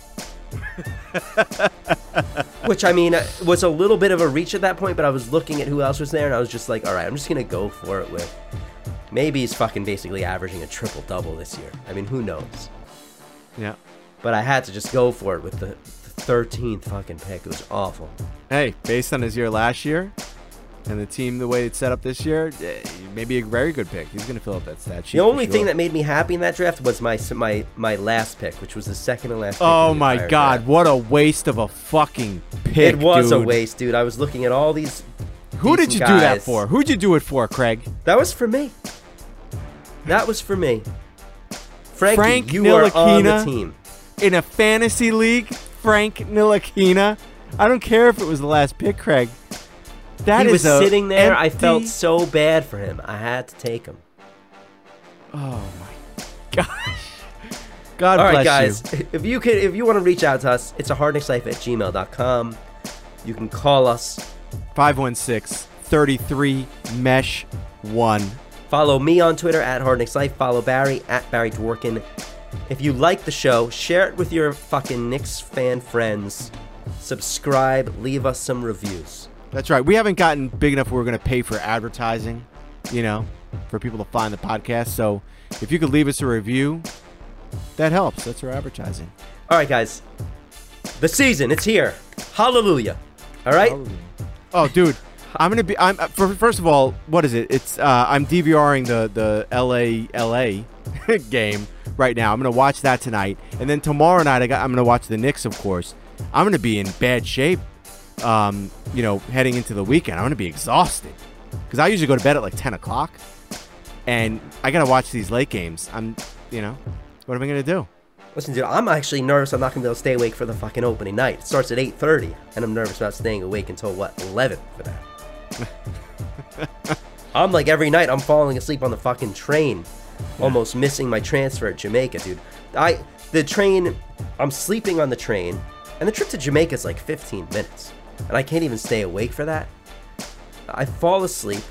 Speaker 2: Which I mean uh, was a little bit of a reach at that point, but I was looking at who else was there, and I was just like, all right, I'm just gonna go for it with. Maybe he's fucking basically averaging a triple double this year. I mean, who knows?
Speaker 3: yeah.
Speaker 2: But I had to just go for it with the, the 13th fucking pick. It was awful.
Speaker 3: Hey, based on his year last year and the team the way it's set up this year, eh, maybe a very good pick. He's going to fill up that stat sheet.
Speaker 2: The only thing that made me happy in that draft was my my my last pick, which was the second to last. pick
Speaker 3: Oh my god,
Speaker 2: draft.
Speaker 3: what a waste of a fucking pick.
Speaker 2: It was a waste, dude. I was looking at all these.
Speaker 3: Who did you
Speaker 2: decent
Speaker 3: do that for? Who'd you do it for, Craig?
Speaker 2: That was for me. That was for me. Frankie,
Speaker 3: Frank
Speaker 2: you are on the team.
Speaker 3: In a fantasy league, Frank Ntilikina. I don't care if it was the last pick, Craig. That
Speaker 2: he
Speaker 3: is
Speaker 2: was sitting there. I felt so bad for him. I had to take him.
Speaker 3: Oh my gosh. God
Speaker 2: All right, guys.
Speaker 3: you.
Speaker 2: If you can, if you want to reach out to us, it's a HardKnicksLife at gmail.com. You can call us.
Speaker 3: 516 33 Mesh 1.
Speaker 2: Follow me on Twitter at HardKnicksLife. Follow Barry at Barry Dworkin. If you like the show, share it with your fucking Knicks fan friends. Subscribe. Leave us some reviews.
Speaker 3: That's right. We haven't gotten big enough where we're going to pay for advertising, you know, for people to find the podcast. So if you could leave us a review, that helps. That's our advertising.
Speaker 2: All right, guys. The season, it's here. Hallelujah. All right?
Speaker 3: Oh, dude, I'm gonna be. I'm uh, for, first of all, what is it? It's uh, I'm DVRing the the LA LA game right now. I'm gonna watch that tonight, and then tomorrow night I got, I'm gonna watch the Knicks, of course. I'm gonna be in bad shape. Um, you know, heading into the weekend, I'm gonna be exhausted because I usually go to bed at like 10 o'clock, and I gotta watch these late games. I'm, you know, what am I gonna do?
Speaker 2: Listen, dude, I'm actually nervous. I'm not gonna be able to stay awake for the fucking opening night. It starts at 8:30, and I'm nervous about staying awake until what 11 for that. I'm like every night I'm falling asleep on the fucking train, almost missing my transfer at Jamaica, dude. I the train, I'm sleeping on the train, and the trip to Jamaica is like 15 minutes, and I can't even stay awake for that. I fall asleep.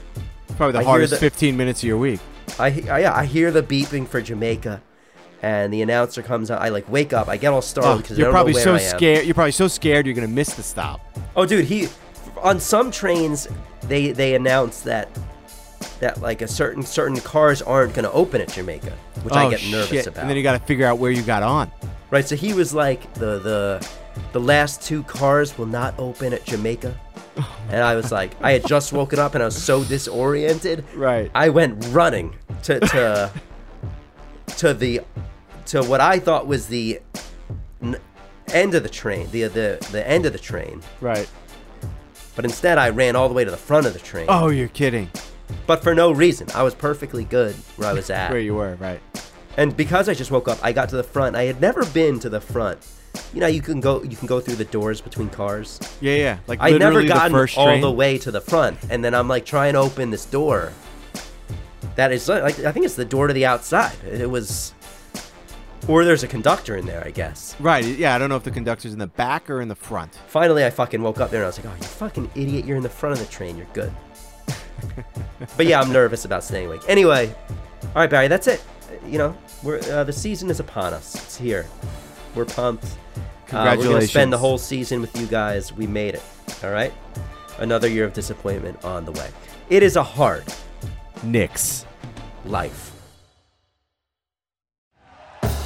Speaker 3: Probably the
Speaker 2: I
Speaker 3: hardest
Speaker 2: the-
Speaker 3: 15 minutes of your week.
Speaker 2: I, I yeah, I hear the beeping for Jamaica, and the announcer comes out. I like wake up. I get all oh, startled
Speaker 3: Oh,
Speaker 2: because
Speaker 3: you're
Speaker 2: I don't
Speaker 3: probably so scared. You're probably so scared you're gonna miss the stop.
Speaker 2: Oh, dude, he on some trains they they announce that that like a certain certain cars aren't going to open at Jamaica, which I
Speaker 3: Oh,
Speaker 2: get nervous
Speaker 3: shit.
Speaker 2: about.
Speaker 3: And then you got to figure out where you got on.
Speaker 2: right, so he was like the the the last two cars will not open at Jamaica. And I was like, I had just woken up and I was so disoriented.
Speaker 3: Right.
Speaker 2: I went running to to to the to what I thought was the n- end of the train, the the the end of the train.
Speaker 3: Right.
Speaker 2: But instead, I ran all the way to the front of the train.
Speaker 3: Oh, you're kidding.
Speaker 2: But for no reason. I was perfectly good where I was at.
Speaker 3: Where you were, right?
Speaker 2: And because I just woke up, I got to the front. I had never been to the front. You know, you can go you can go through the doors between cars.
Speaker 3: Yeah, yeah. Like
Speaker 2: I never
Speaker 3: literally the
Speaker 2: gotten
Speaker 3: first
Speaker 2: all
Speaker 3: train.
Speaker 2: the way to the front, and then I'm like trying to open this door. That is like I think it's the door to the outside. It was, or there's a conductor in there, I guess.
Speaker 3: Right. Yeah. I don't know if the conductor's in the back or in the front.
Speaker 2: Finally, I fucking woke up there and I was like, "Oh, you fucking idiot! You're in the front of the train. You're good." But yeah, I'm nervous about staying awake. Anyway, all right, Barry, that's it. You know, we're uh, the season is upon us. It's here. We're pumped. Uh, we're gonna spend the whole season with you guys. We made it. All right. Another year of disappointment on the way. It is a hard
Speaker 3: Knicks.
Speaker 2: life.